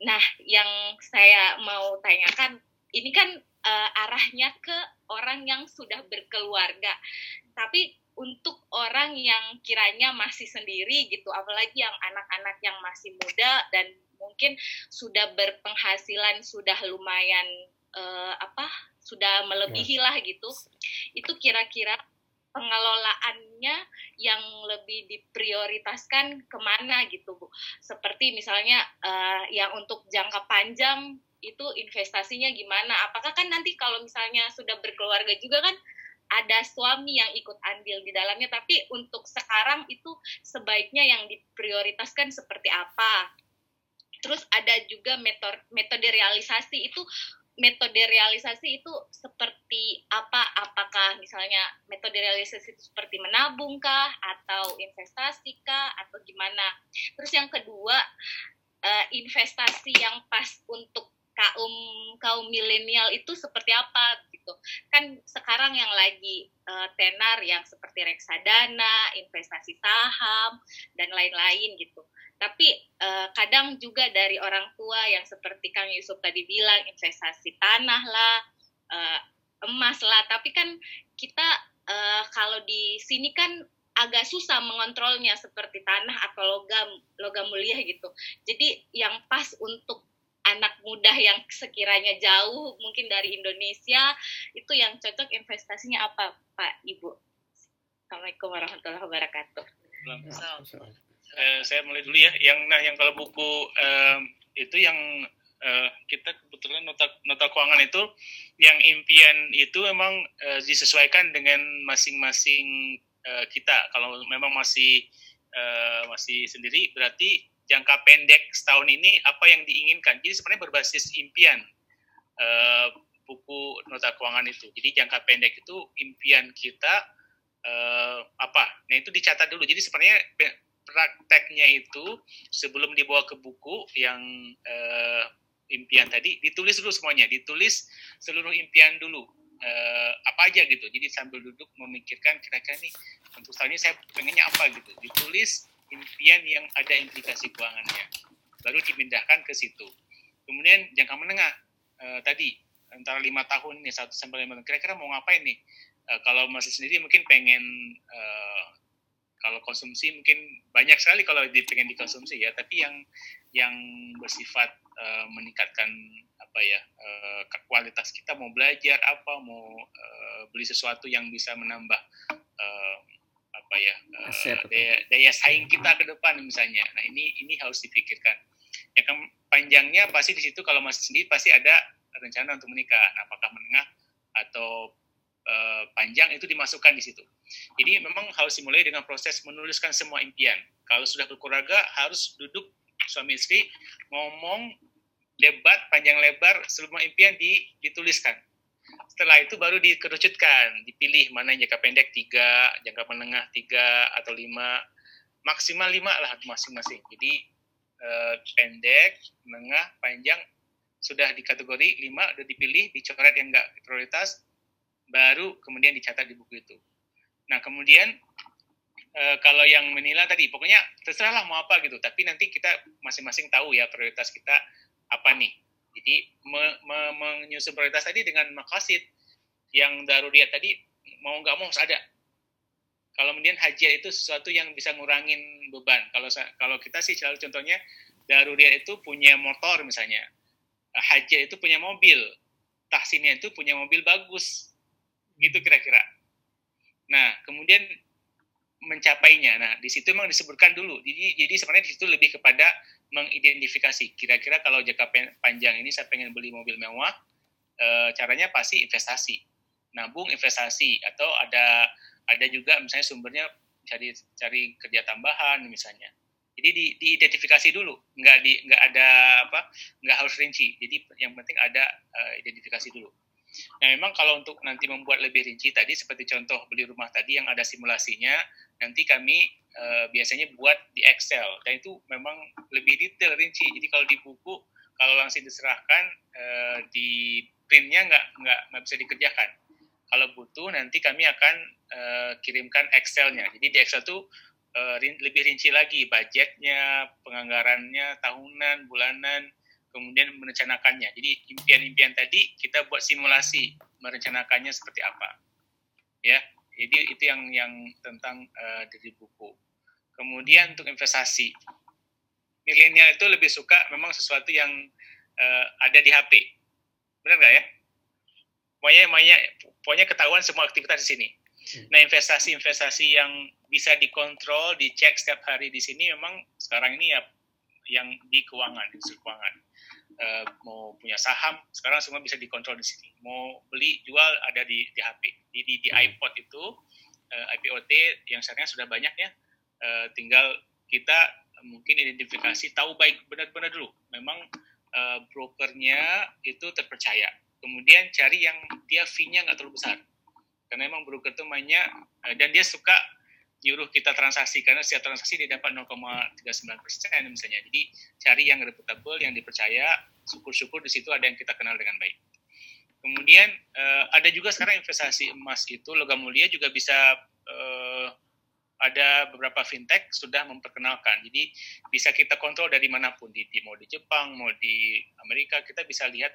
Nah, yang saya mau tanyakan ini kan eh, arahnya ke orang yang sudah berkeluarga, tapi untuk orang yang kiranya masih sendiri gitu, apalagi yang anak-anak yang masih muda dan mungkin sudah berpenghasilan sudah lumayan eh, apa sudah melebihi lah gitu itu kira-kira pengelolaannya yang lebih diprioritaskan ke mana gitu bu? Seperti misalnya eh, yang untuk jangka panjang itu investasinya gimana? Apakah kan nanti kalau misalnya sudah berkeluarga juga kan ada suami yang ikut andil di dalamnya tapi untuk sekarang itu sebaiknya yang diprioritaskan seperti apa? Terus ada juga metode metode realisasi itu metode realisasi itu seperti apa? Apakah misalnya metode realisasi itu seperti menabung kah atau investasi kah atau gimana? Terus yang kedua eh, investasi yang pas untuk kaum kaum milenial itu seperti apa gitu? Kan sekarang yang lagi eh, tenar yang seperti reksadana, investasi saham dan lain-lain gitu. Tapi eh, kadang juga dari orang tua yang seperti Kang Yusuf tadi bilang investasi tanah lah eh, emas lah. Tapi kan kita eh, kalau di sini kan agak susah mengontrolnya seperti tanah atau logam logam mulia gitu. Jadi yang pas untuk anak muda yang sekiranya jauh mungkin dari Indonesia itu yang cocok investasinya apa Pak Ibu Assalamualaikum warahmatullahi wabarakatuh Eh, saya mulai dulu ya. Yang nah yang kalau buku em, itu yang eh, kita kebetulan nota nota keuangan itu yang impian itu memang eh, disesuaikan dengan masing-masing eh, kita. Kalau memang masih eh, masih sendiri berarti jangka pendek setahun ini apa yang diinginkan. Jadi sebenarnya berbasis impian eh, buku nota keuangan itu. Jadi jangka pendek itu impian kita eh, apa? Nah itu dicatat dulu. Jadi sebenarnya prakteknya itu sebelum dibawa ke buku yang eh, impian tadi ditulis dulu semuanya, ditulis seluruh impian dulu eh, apa aja gitu. Jadi sambil duduk memikirkan kira-kira nih untuk tahun ini saya pengennya apa gitu. Ditulis impian yang ada implikasi keuangannya. Baru dipindahkan ke situ. Kemudian jangka menengah uh, tadi antara lima tahun nih satu sampai lima tahun. Kira-kira mau ngapain nih? Uh, kalau masih sendiri mungkin pengen uh, kalau konsumsi mungkin banyak sekali kalau pengen dikonsumsi ya. Tapi yang yang bersifat uh, meningkatkan apa ya uh, kualitas kita mau belajar apa mau uh, beli sesuatu yang bisa menambah uh, apa ya uh, daya, daya saing kita ke depan misalnya. Nah ini ini harus dipikirkan. Yang panjangnya pasti di situ kalau masih sendiri pasti ada rencana untuk menikah. Nah, apakah menengah atau uh, panjang itu dimasukkan di situ. Jadi memang harus dimulai dengan proses menuliskan semua impian. Kalau sudah berkeluarga harus duduk suami istri ngomong debat panjang lebar semua impian dituliskan setelah itu baru dikerucutkan, dipilih mana jangka pendek tiga, jangka menengah tiga atau lima, maksimal lima lah masing-masing. Jadi eh, pendek, menengah, panjang sudah di kategori lima udah dipilih, dicoret yang enggak prioritas, baru kemudian dicatat di buku itu. Nah kemudian eh, kalau yang menilai tadi, pokoknya terserahlah mau apa gitu, tapi nanti kita masing-masing tahu ya prioritas kita apa nih jadi me, me, menyusun prioritas tadi dengan makasid yang daruriyat tadi mau nggak mau harus ada. Kalau kemudian haji itu sesuatu yang bisa ngurangin beban. Kalau kalau kita sih selalu contohnya daruriyat itu punya motor misalnya, haji itu punya mobil, tahsinnya itu punya mobil bagus, gitu kira-kira. Nah kemudian mencapainya. Nah, di situ memang disebutkan dulu. Jadi, jadi sebenarnya di situ lebih kepada mengidentifikasi. Kira-kira kalau jangka panjang ini saya pengen beli mobil mewah, e, caranya pasti investasi, nabung investasi, atau ada ada juga misalnya sumbernya cari cari kerja tambahan misalnya. Jadi di, diidentifikasi dulu, nggak di nggak ada apa, nggak harus rinci. Jadi yang penting ada uh, identifikasi dulu. Nah, memang kalau untuk nanti membuat lebih rinci tadi seperti contoh beli rumah tadi yang ada simulasinya, nanti kami uh, biasanya buat di Excel dan itu memang lebih detail rinci. Jadi kalau di buku kalau langsung diserahkan uh, di printnya nggak nggak nggak bisa dikerjakan. Kalau butuh nanti kami akan uh, kirimkan Excelnya. Jadi di Excel tuh uh, lebih rinci lagi budgetnya, penganggarannya tahunan, bulanan, kemudian merencanakannya. Jadi impian-impian tadi kita buat simulasi merencanakannya seperti apa. Ya, jadi itu yang yang tentang uh, dari buku. Kemudian untuk investasi, milenial itu lebih suka memang sesuatu yang uh, ada di HP. Benar nggak ya? Pokoknya, pokoknya, pokoknya ketahuan semua aktivitas di sini. Hmm. Nah, investasi-investasi yang bisa dikontrol, dicek setiap hari di sini memang sekarang ini ya yang di keuangan, di keuangan uh, mau punya saham sekarang semua bisa dikontrol di sini. Mau beli jual ada di di HP di di, di hmm. iPod itu uh, eh, IPOT yang sekarang sudah banyak ya. Uh, tinggal kita mungkin identifikasi tahu baik benar-benar dulu. Memang uh, brokernya itu terpercaya. Kemudian cari yang dia fee-nya nggak terlalu besar. Karena memang broker itu mainnya uh, dan dia suka nyuruh kita transaksi. Karena setiap transaksi dia dapat 0,39 persen misalnya. Jadi cari yang reputable, yang dipercaya, syukur-syukur di situ ada yang kita kenal dengan baik. Kemudian uh, ada juga sekarang investasi emas itu logam mulia juga bisa uh, ada beberapa fintech sudah memperkenalkan. Jadi bisa kita kontrol dari mana pun di, di mau di Jepang, mau di Amerika kita bisa lihat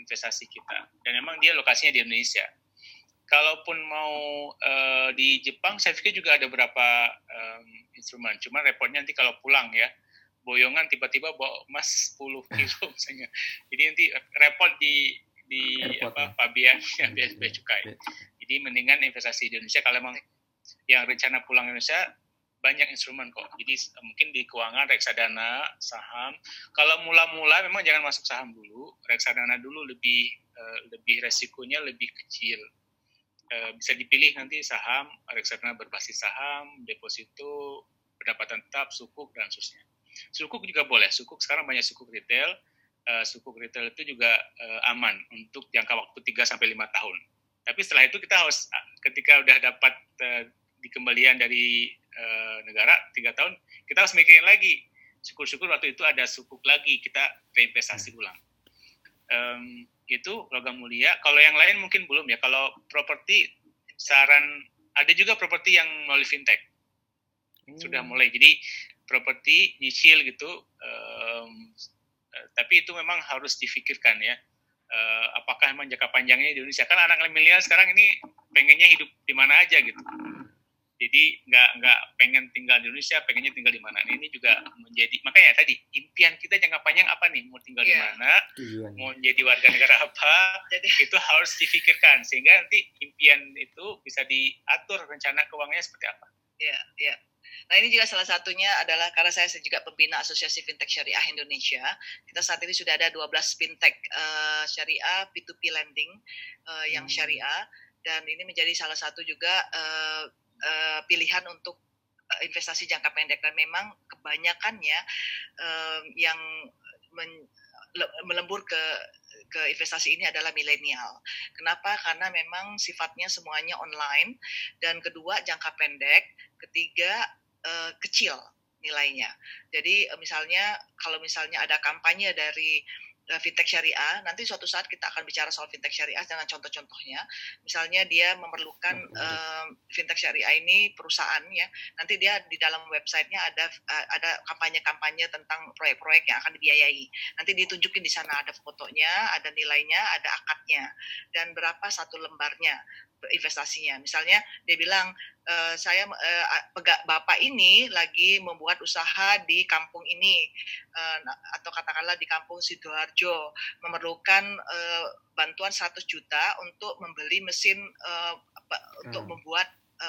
investasi kita. Dan memang dia lokasinya di Indonesia kalaupun mau uh, di Jepang, saya pikir juga ada beberapa um, instrumen. Cuma repotnya nanti kalau pulang ya, boyongan tiba-tiba bawa emas 10 [LAUGHS] kilo misalnya. Jadi nanti repot di di Airport, apa ya. pabean yang [LAUGHS] biaya bea cukai. Jadi mendingan investasi di Indonesia kalau memang yang rencana pulang Indonesia banyak instrumen kok. Jadi mungkin di keuangan reksadana, saham. Kalau mula-mula memang jangan masuk saham dulu, reksadana dulu lebih uh, lebih resikonya lebih kecil Eh, bisa dipilih nanti saham, reksadana berbasis saham, deposito, pendapatan tetap, sukuk, dan seterusnya. Sukuk juga boleh. Sukuk sekarang banyak sukuk retail. Uh, sukuk retail itu juga uh, aman untuk jangka waktu 3 sampai 5 tahun. Tapi setelah itu kita harus ketika udah dapat uh, dikembalian dari uh, negara 3 tahun, kita harus mikirin lagi. Syukur-syukur waktu itu ada sukuk lagi, kita reinvestasi ulang. Um, itu logam mulia. Kalau yang lain mungkin belum ya. Kalau properti saran ada juga properti yang melalui fintech. hmm. sudah mulai jadi properti nyicil gitu um, tapi itu memang harus difikirkan ya. Uh, apakah memang jangka panjangnya di Indonesia? Kan anak milenial sekarang ini pengennya hidup di mana aja gitu. Jadi nggak nggak pengen tinggal di Indonesia pengennya tinggal di mana. Nah, ini juga menjadi makanya tadi impian kita jangka panjang apa nih? Mau tinggal yeah. di iya. mana? Mau jadi warga negara apa? Jadi itu harus difikirkan sehingga nanti impian itu bisa diatur rencana keuangannya seperti apa. Ya yeah, ya yeah. Nah ini juga salah satunya adalah karena saya juga pembina Asosiasi Fintech Syariah Indonesia. Kita saat ini sudah ada 12 fintech uh, syariah P2P lending uh, yang hmm. syariah dan ini menjadi salah satu juga uh, uh, pilihan untuk uh, investasi jangka pendek dan memang kebanyakannya uh, yang men, melembur ke ke investasi ini adalah milenial. Kenapa? Karena memang sifatnya semuanya online dan kedua jangka pendek, ketiga uh, kecil nilainya. Jadi uh, misalnya kalau misalnya ada kampanye dari Eh, fintech syariah. Nanti suatu saat kita akan bicara soal fintech syariah dengan contoh-contohnya. Misalnya dia memerlukan uh, fintech syariah ini perusahaan ya. Nanti dia di dalam websitenya ada uh, ada kampanye-kampanye tentang proyek-proyek yang akan dibiayai. Nanti ditunjukin di sana ada fotonya, ada nilainya, ada akadnya dan berapa satu lembarnya investasinya. Misalnya dia bilang e, saya e, bapak ini lagi membuat usaha di kampung ini e, atau katakanlah di kampung sidoarjo memerlukan e, bantuan 100 juta untuk membeli mesin e, apa, hmm. untuk membuat e,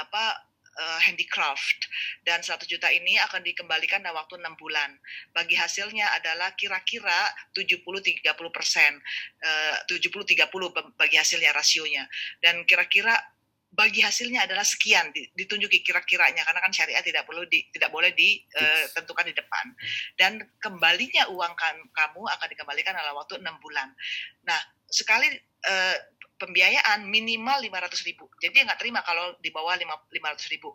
apa uh, handicraft dan satu juta ini akan dikembalikan dalam waktu enam bulan. Bagi hasilnya adalah kira-kira 70-30 persen, uh, 70-30 bagi hasilnya rasionya. Dan kira-kira bagi hasilnya adalah sekian ditunjuki kira-kiranya karena kan syariah tidak perlu di, tidak boleh ditentukan eh, di depan dan kembalinya uang kan, kamu akan dikembalikan dalam waktu enam bulan. Nah sekali uh, pembiayaan minimal 500 ribu. Jadi nggak terima kalau di bawah 500 ribu.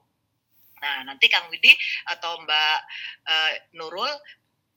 Nah, nanti Kang Widi atau Mbak uh, Nurul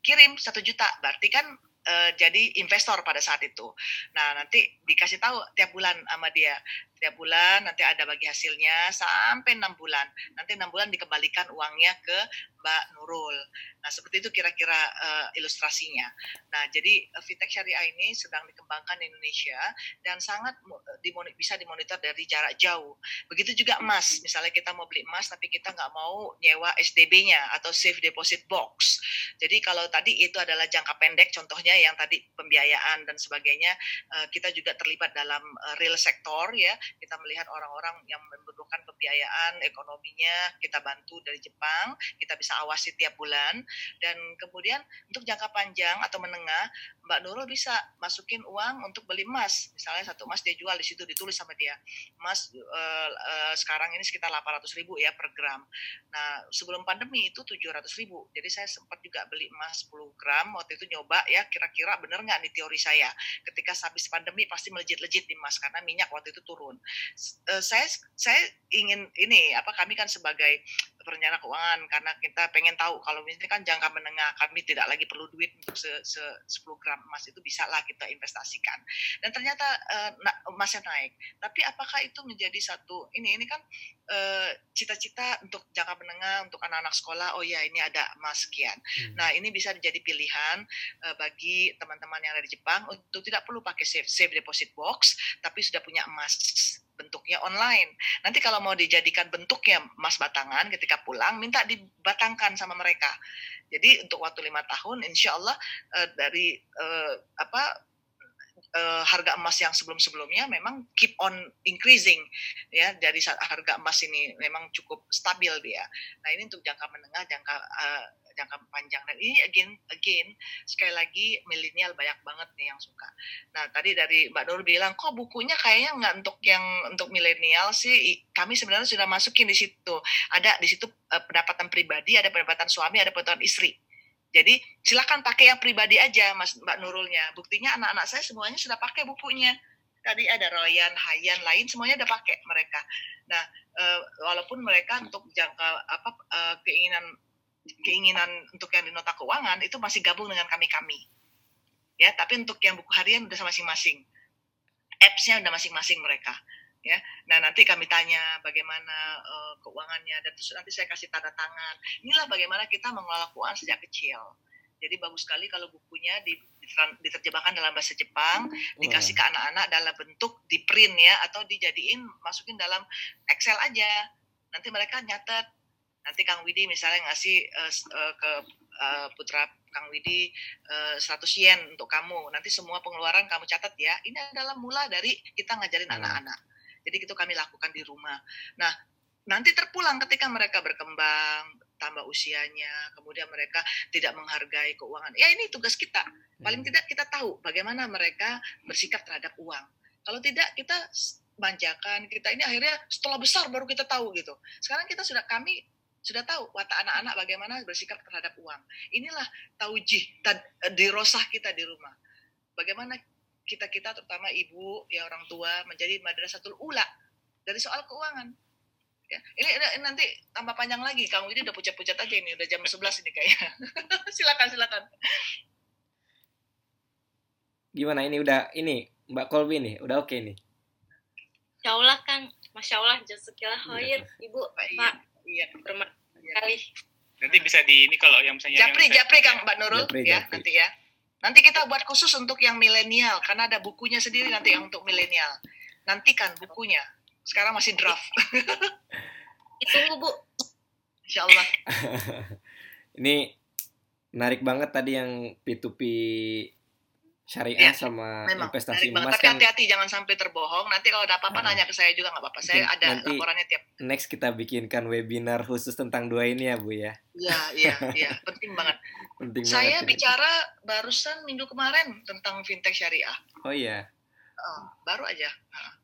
kirim satu juta. Berarti kan uh, jadi investor pada saat itu. Nah, nanti dikasih tahu tiap bulan sama dia. Tiap bulan nanti ada bagi hasilnya sampai enam bulan. Nanti enam bulan dikembalikan uangnya ke Mbak Nurul. Nah, seperti itu kira-kira uh, ilustrasinya. Nah, jadi uh, fintech syariah ini sedang dikembangkan di Indonesia dan sangat uh, dimoni bisa dimonitor dari jarak jauh. Begitu juga emas. Misalnya kita mau beli emas tapi kita nggak mau nyewa SDB-nya atau safe deposit box. Jadi kalau tadi itu adalah jangka pendek, contohnya yang tadi pembiayaan dan sebagainya, uh, kita juga terlibat dalam uh, real sector ya. Kita melihat orang-orang yang membutuhkan pembiayaan ekonominya, kita bantu dari Jepang, kita bisa awasi tiap bulan. Dan kemudian untuk jangka panjang atau menengah Mbak Nurul bisa masukin uang untuk beli emas. Misalnya satu emas dia jual di situ ditulis sama dia. Emas uh, uh, sekarang ini sekitar 800 ribu ya per gram. Nah sebelum pandemi itu 700 ribu. Jadi saya sempat juga beli emas 10 gram waktu itu nyoba ya kira-kira benar nggak nih teori saya? Ketika habis pandemi pasti melejit-lejit di emas karena minyak waktu itu turun uh, saya saya ingin ini apa kami kan sebagai perencana keuangan karena kita pengen tahu kalau misalnya kan jangka menengah kami tidak lagi perlu duit untuk se, se 10 gram emas itu bisa lah kita investasikan. Dan ternyata uh, emasnya naik. Tapi apakah itu menjadi satu ini ini kan eh, cita-cita uh, untuk jangka menengah untuk anak-anak sekolah oh ya ini ada emas sekian. Hmm. nah ini bisa menjadi pilihan uh, bagi teman-teman yang ada di Jepang untuk tidak perlu pakai safe, safe deposit box tapi sudah punya emas bentuknya online. Nanti kalau mau dijadikan bentuknya emas batangan ketika pulang, minta dibatangkan sama mereka. Jadi untuk waktu lima tahun, insya Allah uh, dari uh, apa uh, harga emas yang sebelum-sebelumnya memang keep on increasing ya dari harga emas ini memang cukup stabil dia. Nah ini untuk jangka menengah, jangka uh, jangka panjang dan ini again again sekali lagi milenial banyak banget nih yang suka. Nah tadi dari Mbak Nur bilang kok bukunya kayaknya nggak untuk yang untuk milenial sih. Kami sebenarnya sudah masukin di situ. Ada di situ uh, pendapatan pribadi, ada pendapatan suami, ada pendapatan istri. Jadi silakan pakai yang pribadi aja Mas Mbak Nurulnya. Buktinya anak-anak saya semuanya sudah pakai bukunya tadi ada Royan, Hayan, lain semuanya udah pakai mereka. Nah, uh, walaupun mereka untuk jangka apa uh, keinginan keinginan untuk yang di nota keuangan itu masih gabung dengan kami-kami. Ya, tapi untuk yang buku harian udah masing-masing. Apps-nya udah masing-masing mereka. ya. Nah nanti kami tanya bagaimana uh, keuangannya dan terus nanti saya kasih tanda tangan. Inilah bagaimana kita mengelola keuangan sejak kecil. Jadi bagus sekali kalau bukunya diterjemahkan dalam bahasa Jepang, dikasih ke anak-anak dalam bentuk di print ya atau dijadiin masukin dalam Excel aja. Nanti mereka nyatet. Nanti Kang Widi misalnya ngasih uh, uh, ke uh, putra Kang Widi uh, 100 yen untuk kamu. Nanti semua pengeluaran kamu catat ya. Ini adalah mula dari kita ngajarin anak-anak. Jadi itu kami lakukan di rumah. Nah, nanti terpulang ketika mereka berkembang, tambah usianya, kemudian mereka tidak menghargai keuangan. Ya ini tugas kita. Paling hmm. tidak kita tahu bagaimana mereka bersikap terhadap uang. Kalau tidak kita manjakan, kita ini akhirnya setelah besar baru kita tahu gitu. Sekarang kita sudah kami sudah tahu watak anak-anak bagaimana bersikap terhadap uang. Inilah taujih di rosah kita di rumah. Bagaimana kita-kita terutama ibu ya orang tua menjadi madrasatul ula dari soal keuangan. Ya, ini, ini nanti tambah panjang lagi. Kang ini udah pucat-pucat aja ini, udah jam 11 ini kayaknya. [LAUGHS] silakan, silakan. Gimana ini udah ini Mbak Kolbi nih, udah oke okay nih. Insya Allah Kang, Masya Allah, jazakillah khair, Ibu, iya, Pak. Iya, bermak iya. kali. Nanti bisa di ini kalau yang misalnya Japri, yang Japri Kang Mbak Nurul Japri, ya, Japri. nanti ya. Nanti kita buat khusus untuk yang milenial karena ada bukunya sendiri nanti yang untuk milenial. Nantikan bukunya. Sekarang masih draft. [LAUGHS] Ditunggu, Bu. Insya Allah. [LAUGHS] Ini menarik banget tadi yang P2P syariah ya, sama memang, investasi emas Tapi kan hati-hati jangan sampai terbohong. Nanti kalau ada apa-apa nah, nanya ke saya juga nggak apa-apa. Saya ada nanti laporannya tiap. Next kita bikinkan webinar khusus tentang dua ini ya Bu ya. Iya iya iya penting banget. [LAUGHS] penting saya banget, bicara ya. barusan minggu kemarin tentang fintech syariah. Oh iya. Oh, baru aja. Nah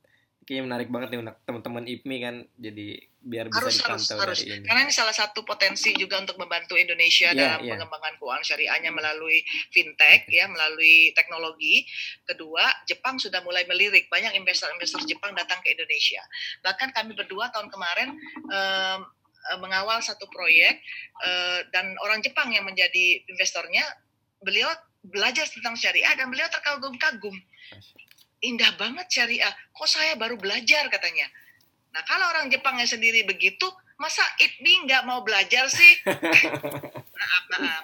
kayaknya menarik banget nih teman-teman IPMI kan jadi biar bisa harus, dipantau harus, dari harus. ini. Karena ini salah satu potensi juga untuk membantu Indonesia yeah, dalam yeah. pengembangan keuangan syariahnya melalui fintech ya, melalui teknologi. Kedua, Jepang sudah mulai melirik banyak investor-investor Jepang datang ke Indonesia. Bahkan kami berdua tahun kemarin um, mengawal satu proyek uh, dan orang Jepang yang menjadi investornya, beliau belajar tentang syariah dan beliau terkagum-kagum indah banget syariah. Kok saya baru belajar katanya. Nah kalau orang Jepangnya sendiri begitu, masa IPMI nggak mau belajar sih? [LAUGHS] maaf, maaf.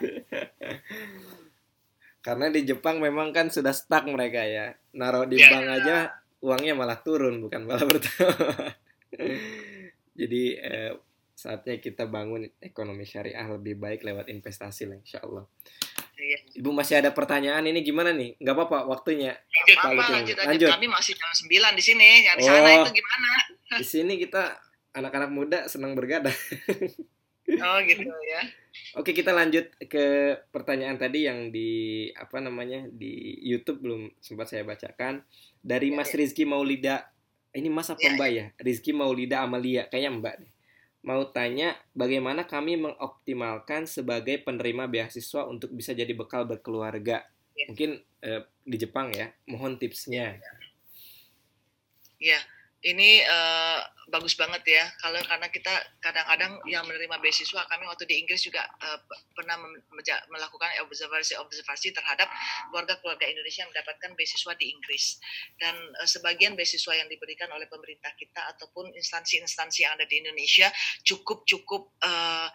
Karena di Jepang memang kan sudah stuck mereka ya. Naruh di ya. bank aja uangnya malah turun, bukan malah [LAUGHS] bertambah. Jadi eh, saatnya kita bangun ekonomi syariah lebih baik lewat investasi lah insya Allah. Iya. Ibu masih ada pertanyaan ini gimana nih? Nggak apa-apa waktunya. Lanjut, apa, lanjut, lanjut. Kami masih jam 9 di sini. Yang di sana oh, itu gimana? [LAUGHS] Di sini kita anak-anak muda senang bergadang. [LAUGHS] oh gitu ya. Oke kita lanjut ke pertanyaan tadi yang di apa namanya di YouTube belum sempat saya bacakan dari ya, Mas ya. Rizky Maulida. Ini Mas apa ya, Mbak ya? Rizky Maulida Amalia kayaknya Mbak deh mau tanya bagaimana kami mengoptimalkan sebagai penerima beasiswa untuk bisa jadi bekal berkeluarga. Ya. Mungkin eh, di Jepang ya, mohon tipsnya. Ya, ini uh, bagus banget ya. Kalau karena kita kadang-kadang yang menerima beasiswa kami waktu di Inggris juga uh, pernah melakukan observasi-observasi terhadap keluarga-keluarga Indonesia yang mendapatkan beasiswa di Inggris. Dan uh, sebagian beasiswa yang diberikan oleh pemerintah kita ataupun instansi-instansi yang ada di Indonesia cukup cukup uh,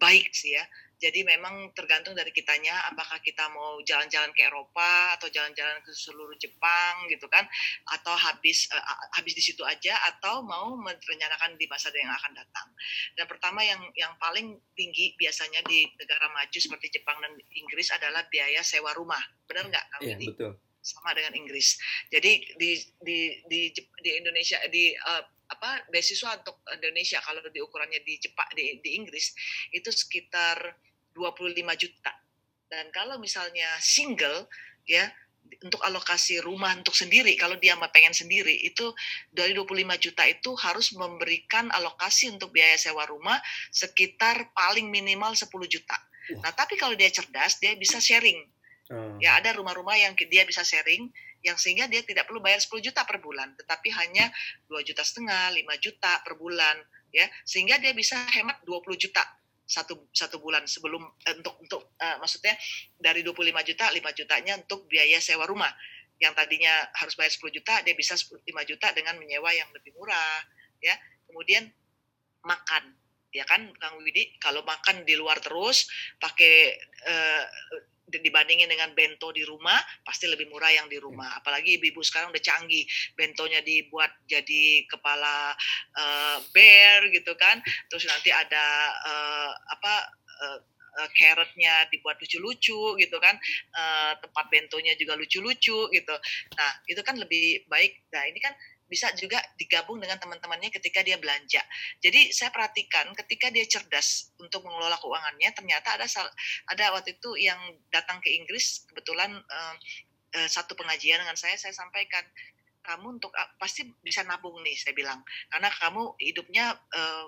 baik sih ya jadi memang tergantung dari kitanya apakah kita mau jalan-jalan ke Eropa atau jalan-jalan ke seluruh Jepang gitu kan atau habis uh, habis di situ aja atau mau merencanakan di masa yang akan datang. Dan pertama yang yang paling tinggi biasanya di negara maju seperti Jepang dan Inggris adalah biaya sewa rumah. Benar nggak Iya, betul. Sama dengan Inggris. Jadi di di di di Indonesia di uh, apa beasiswa untuk Indonesia kalau di ukurannya di Jepang di, di Inggris itu sekitar 25 juta. Dan kalau misalnya single ya untuk alokasi rumah untuk sendiri kalau dia mau pengen sendiri itu dari 25 juta itu harus memberikan alokasi untuk biaya sewa rumah sekitar paling minimal 10 juta. Nah, tapi kalau dia cerdas dia bisa sharing. Hmm. Ya ada rumah-rumah yang dia bisa sharing yang sehingga dia tidak perlu bayar 10 juta per bulan, tetapi hanya 2 juta setengah, 5 juta per bulan ya, sehingga dia bisa hemat 20 juta satu satu bulan sebelum eh, untuk untuk uh, maksudnya dari 25 juta 5 jutanya untuk biaya sewa rumah. Yang tadinya harus bayar 10 juta dia bisa 5 juta dengan menyewa yang lebih murah ya. Kemudian makan ya kan Kang Widi? Kalau makan di luar terus pakai uh, dibandingin dengan bento di rumah pasti lebih murah yang di rumah. Apalagi ibu-ibu sekarang udah canggih bentonya dibuat jadi kepala uh, bear gitu kan. Terus nanti ada uh, apa uh, carrotnya dibuat lucu-lucu gitu kan. Uh, tempat bentonya juga lucu-lucu gitu. Nah itu kan lebih baik. Nah ini kan bisa juga digabung dengan teman-temannya ketika dia belanja. Jadi saya perhatikan ketika dia cerdas untuk mengelola keuangannya, ternyata ada ada waktu itu yang datang ke Inggris kebetulan uh, uh, satu pengajian dengan saya, saya sampaikan kamu untuk pasti bisa nabung nih, saya bilang karena kamu hidupnya uh,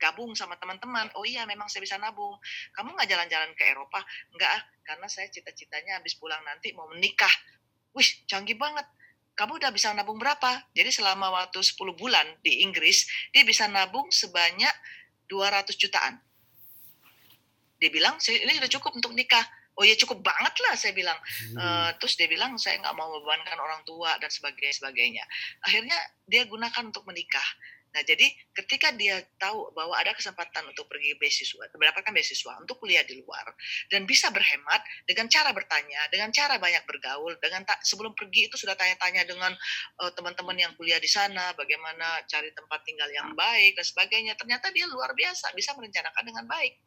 gabung sama teman-teman. Oh iya, memang saya bisa nabung. Kamu nggak jalan-jalan ke Eropa? Enggak, karena saya cita-citanya habis pulang nanti mau menikah. Wih, canggih banget kamu udah bisa nabung berapa? Jadi selama waktu 10 bulan di Inggris, dia bisa nabung sebanyak 200 jutaan. Dia bilang, ini sudah cukup untuk nikah. Oh ya cukup banget lah saya bilang. Hmm. Uh, terus dia bilang saya nggak mau membebankan orang tua dan sebagainya sebagainya. Akhirnya dia gunakan untuk menikah. Nah, jadi ketika dia tahu bahwa ada kesempatan untuk pergi beasiswa, mendapatkan beasiswa untuk kuliah di luar dan bisa berhemat dengan cara bertanya, dengan cara banyak bergaul, dengan tak, sebelum pergi itu sudah tanya-tanya dengan uh, teman-teman yang kuliah di sana, bagaimana cari tempat tinggal yang baik dan sebagainya. Ternyata dia luar biasa, bisa merencanakan dengan baik.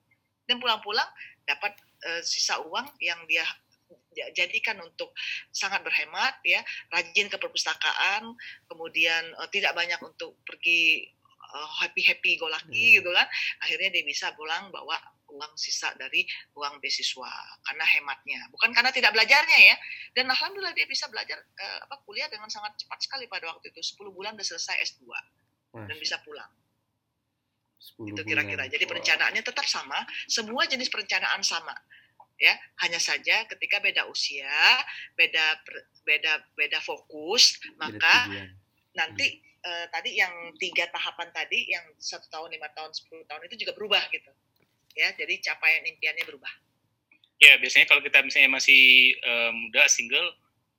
Dan pulang-pulang dapat uh, sisa uang yang dia jadikan untuk sangat berhemat ya rajin ke perpustakaan kemudian uh, tidak banyak untuk pergi uh, happy happy go lucky hmm. gitu kan. Akhirnya dia bisa pulang bawa uang sisa dari uang beasiswa karena hematnya. Bukan karena tidak belajarnya ya. Dan alhamdulillah dia bisa belajar uh, apa kuliah dengan sangat cepat sekali pada waktu itu. 10 bulan udah selesai S2 Masya. dan bisa pulang. Itu kira-kira. Jadi perencanaannya tetap sama semua jenis perencanaan sama ya. Hanya saja ketika beda usia beda beda beda fokus maka nanti hmm. uh, tadi yang tiga tahapan tadi yang satu tahun lima tahun sepuluh tahun itu juga berubah gitu. Ya jadi capaian impiannya berubah. Ya biasanya kalau kita misalnya masih uh, muda single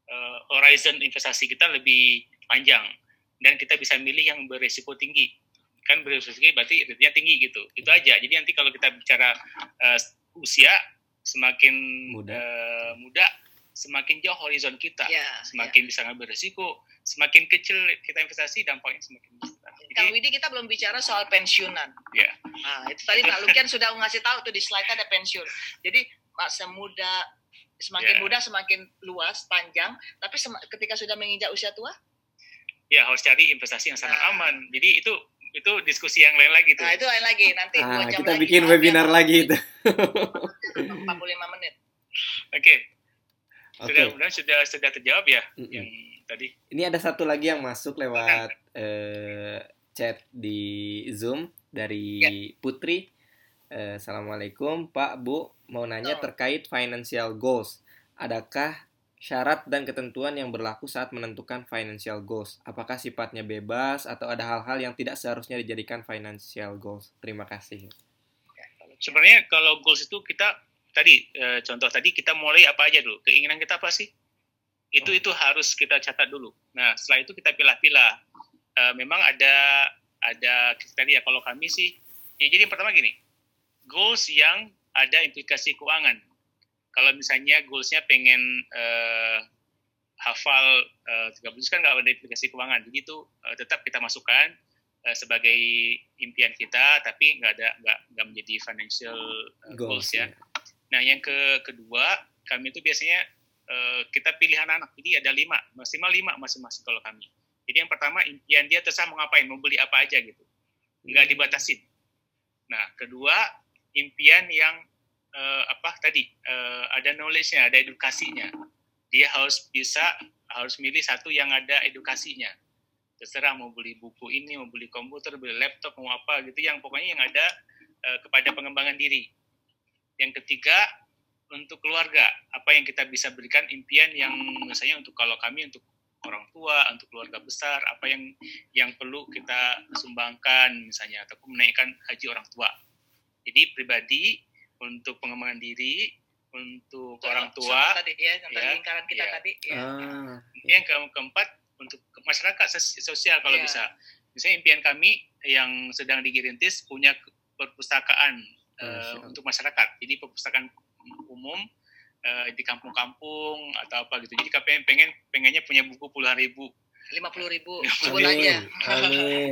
uh, horizon investasi kita lebih panjang. Dan kita bisa milih yang beresiko tinggi. Kan beresiko tinggi berarti return tinggi gitu. Itu aja. Jadi nanti kalau kita bicara uh, usia semakin muda, uh, muda semakin jauh horizon kita, yeah, semakin yeah. bisa ngambil resiko, semakin kecil kita investasi dampaknya semakin besar. Kang Widi kita belum bicara soal pensiunan. Ya. Yeah. Nah, itu tadi Pak Lukian sudah ngasih tahu tuh di slide ada pensiun. Jadi masa muda semakin yeah. muda semakin luas, panjang, tapi ketika sudah menginjak usia tua? Ya harus cari investasi yang sangat nah. aman. Jadi itu itu diskusi yang lain lagi tuh. Nah, itu lain lagi. Nanti ah, kita lagi. bikin webinar lagi itu. 45 menit. Oke. Okay. Sudah okay. sudah sudah terjawab ya mm -hmm. yang tadi. Ini ada satu lagi yang masuk lewat uh, chat di Zoom dari ya. Putri. Uh, Assalamualaikum Pak Bu, mau nanya oh. terkait financial goals. Adakah syarat dan ketentuan yang berlaku saat menentukan financial goals. Apakah sifatnya bebas atau ada hal-hal yang tidak seharusnya dijadikan financial goals? Terima kasih. Sebenarnya kalau goals itu kita tadi e, contoh tadi kita mulai apa aja dulu? Keinginan kita apa sih? Itu oh. itu harus kita catat dulu. Nah, setelah itu kita pilah-pilah. E, memang ada ada tadi ya kalau kami sih ya jadi yang pertama gini. Goals yang ada implikasi keuangan kalau misalnya goalsnya pengen uh, hafal uh, 30 juz kan nggak ada aplikasi keuangan. Jadi itu uh, tetap kita masukkan uh, sebagai impian kita tapi nggak ada nggak nggak menjadi financial uh, goals, goals ya. ya nah yang ke kedua kami itu biasanya uh, kita pilih anak-anak. Jadi ada lima maksimal lima masing-masing kalau kami. Jadi yang pertama impian dia terserah mau ngapain mau beli apa aja gitu. Nggak hmm. dibatasin. Nah kedua impian yang uh, apa tadi uh, ada knowledge-nya, ada edukasinya. Dia harus bisa harus milih satu yang ada edukasinya. Terserah mau beli buku ini, mau beli komputer, beli laptop, mau apa gitu yang pokoknya yang ada uh, kepada pengembangan diri. Yang ketiga untuk keluarga, apa yang kita bisa berikan impian yang misalnya untuk kalau kami untuk orang tua, untuk keluarga besar, apa yang yang perlu kita sumbangkan misalnya ataupun menaikkan haji orang tua. Jadi pribadi untuk pengembangan diri, untuk Untuk orang sama tua. tadi ya tentang ya, lingkaran kita ya. tadi ya. Ah, Yang ke keempat untuk ke- masyarakat sos- sosial kalau Iya. bisa. Misalnya impian kami yang sedang digirintis punya perpustakaan Masya Allah. untuk masyarakat. Jadi perpustakaan umum eh, di kampung-kampung atau apa gitu. Jadi kami pengen, pengen pengennya punya buku puluhan ribu. lima puluh ribu Amin.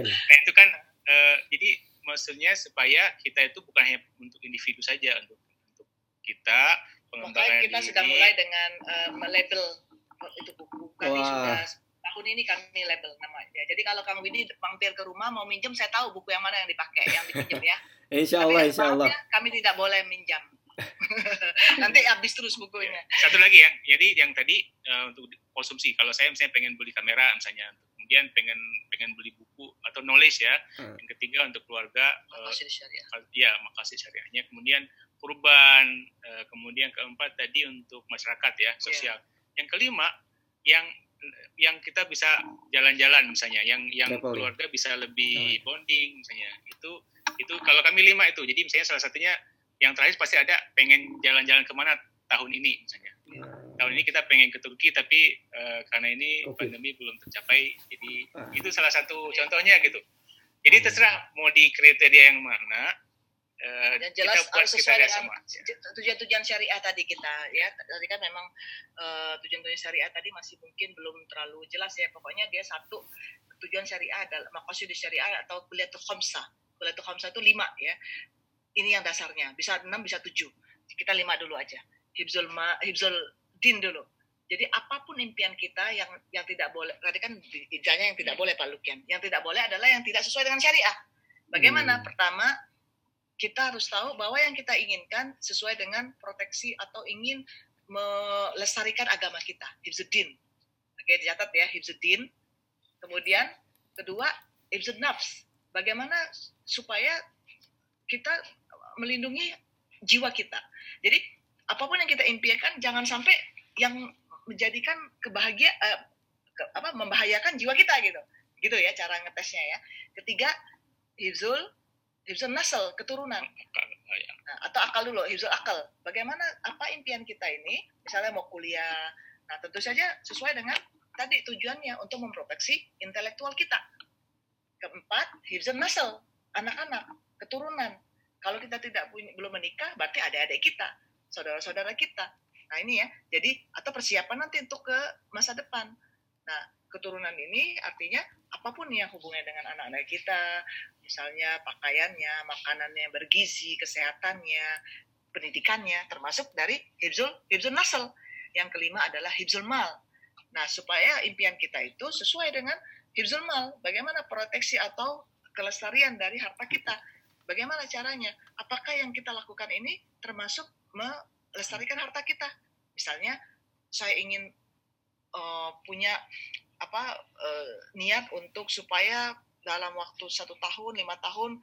Nah itu kan eh, jadi maksudnya supaya kita itu bukan hanya untuk individu saja untuk untuk kita makanya pengembangan kita diri. sudah mulai dengan eh, melabel itu buku kami Wah. sudah tahun ini kami label namanya jadi kalau kang Widi mampir ke rumah mau minjem saya tahu buku yang mana yang dipakai yang dipinjam ya [LAUGHS] Insya Tapi Allah, insya Allah. kami tidak boleh minjam [LAUGHS] nanti habis terus bukunya Satu lagi ya, jadi yang tadi eh, untuk konsumsi. Kalau saya misalnya pengen beli kamera misalnya, kemudian pengen pengen beli buku atau knowledge ya. Hmm. Yang ketiga untuk keluarga, eh, masih syariah ya makasih syariahnya. Kemudian kurban, eh, kemudian keempat tadi untuk masyarakat ya sosial. Yang kelima yang yang kita bisa jalan-jalan misalnya, yang yang keluarga bisa lebih bonding misalnya. Itu itu kalau kami lima itu. Jadi misalnya salah satunya yang terakhir pasti ada pengen jalan-jalan ke mana tahun ini misalnya. Tahun ini kita pengen ke Turki tapi eh, karena ini Covid. pandemi belum tercapai, jadi Ah. itu salah satu contohnya gitu. Jadi terserah mau di kriteria yang mana. eh, Yang jelas kita buat harus sesuai kriteria dengan sama. Tujuan-tujuan syariah tadi kita ya tadi kan memang eh, tujuan-tujuan syariah tadi masih mungkin belum terlalu jelas ya pokoknya dia satu tujuan syariah adalah maksud di syariah atau kuliatul khamsah kuliatul khamsah itu lima ya ini yang dasarnya bisa enam bisa tujuh kita lima dulu aja hibzul ma hibzul din dulu jadi apa pun impian kita yang yang tidak boleh tadi kan ijanya yang tidak boleh Pak Lukian yang tidak boleh adalah yang tidak sesuai dengan syariah bagaimana Hmm. pertama kita harus tahu bahwa yang kita inginkan sesuai dengan proteksi atau ingin melestarikan agama kita, hibzuddin. Oke, dicatat ya, hibzuddin. Kemudian kedua, hibzud nafs. Bagaimana supaya kita melindungi jiwa kita. Jadi apa pun yang kita impikan jangan sampai yang menjadikan kebahagia eh, ke- apa membahayakan jiwa kita gitu. Gitu ya cara ngetesnya ya. Ketiga, hibzul hibzul nasl, keturunan. Ya. Nah, atau akal dulu, hifzul akal. Bagaimana apa impian kita ini? Misalnya mau kuliah. Nah, tentu saja sesuai dengan tadi tujuannya untuk memproteksi intelektual kita. Keempat, hifzul nasl, anak-anak, keturunan. Kalau kita tidak punya belum menikah, berarti adik-adik kita, saudara-saudara kita. Nah, ini ya. Jadi atau persiapan nanti untuk ke masa depan. Nah, keturunan ini artinya apa pun yang hubungannya dengan anak-anak kita, misalnya pakaiannya, makanannya bergizi, kesehatannya, pendidikannya, termasuk dari hibzul hibzul nasl. Yang kelima adalah hibzul mal. Nah, supaya impian kita itu sesuai dengan hibzul mal, bagaimana proteksi atau kelestarian dari harta kita. Bagaimana caranya? Apakah yang kita lakukan ini termasuk melestarikan harta kita? Misalnya, saya ingin eh, punya apa eh, niat untuk supaya dalam waktu satu tahun lima tahun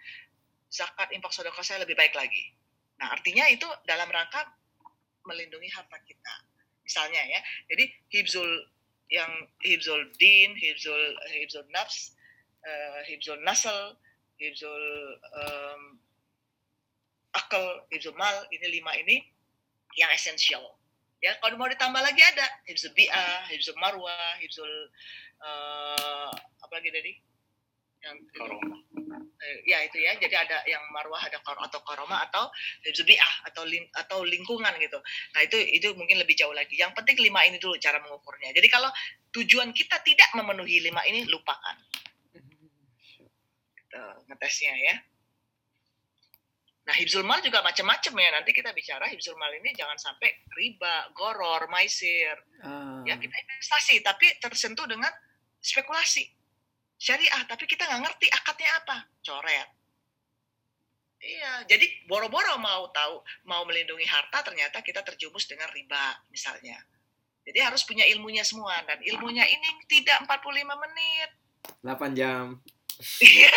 zakat infak sedekah saya lebih baik lagi. Nah artinya itu dalam rangka melindungi harta kita. Misalnya ya, jadi hibzul yang hibzul din, hibzul hibzul nafs, eh, hibzul nasl, hibzul em, akal, hibzul mal, ini lima ini yang esensial. Ya, kalau mau ditambah lagi ada hibzul bi'ah, hibzul marwah, hibzul eh, apa lagi tadi? Yang Koroma. Eh, ya itu ya jadi ada yang marwah ada kor atau koroma atau zubiah atau ling, atau lingkungan gitu nah itu itu mungkin lebih jauh lagi yang penting lima ini dulu cara mengukurnya jadi kalau tujuan kita tidak memenuhi lima ini lupakan gitu, ngetesnya ya nah hibzul mal juga macam-macam ya. Nanti kita bicara hibzul mal ini jangan sampai riba goror maisir. Ah, ya kita investasi tapi tersentuh dengan spekulasi. Syariah tapi kita nggak ngerti akadnya apa. Coret. Iya jadi boro-boro mau tahu mau melindungi harta ternyata kita terjumus dengan riba misalnya. Jadi harus punya ilmunya semua dan ilmunya ini tidak 45 menit. 8 jam. Iya.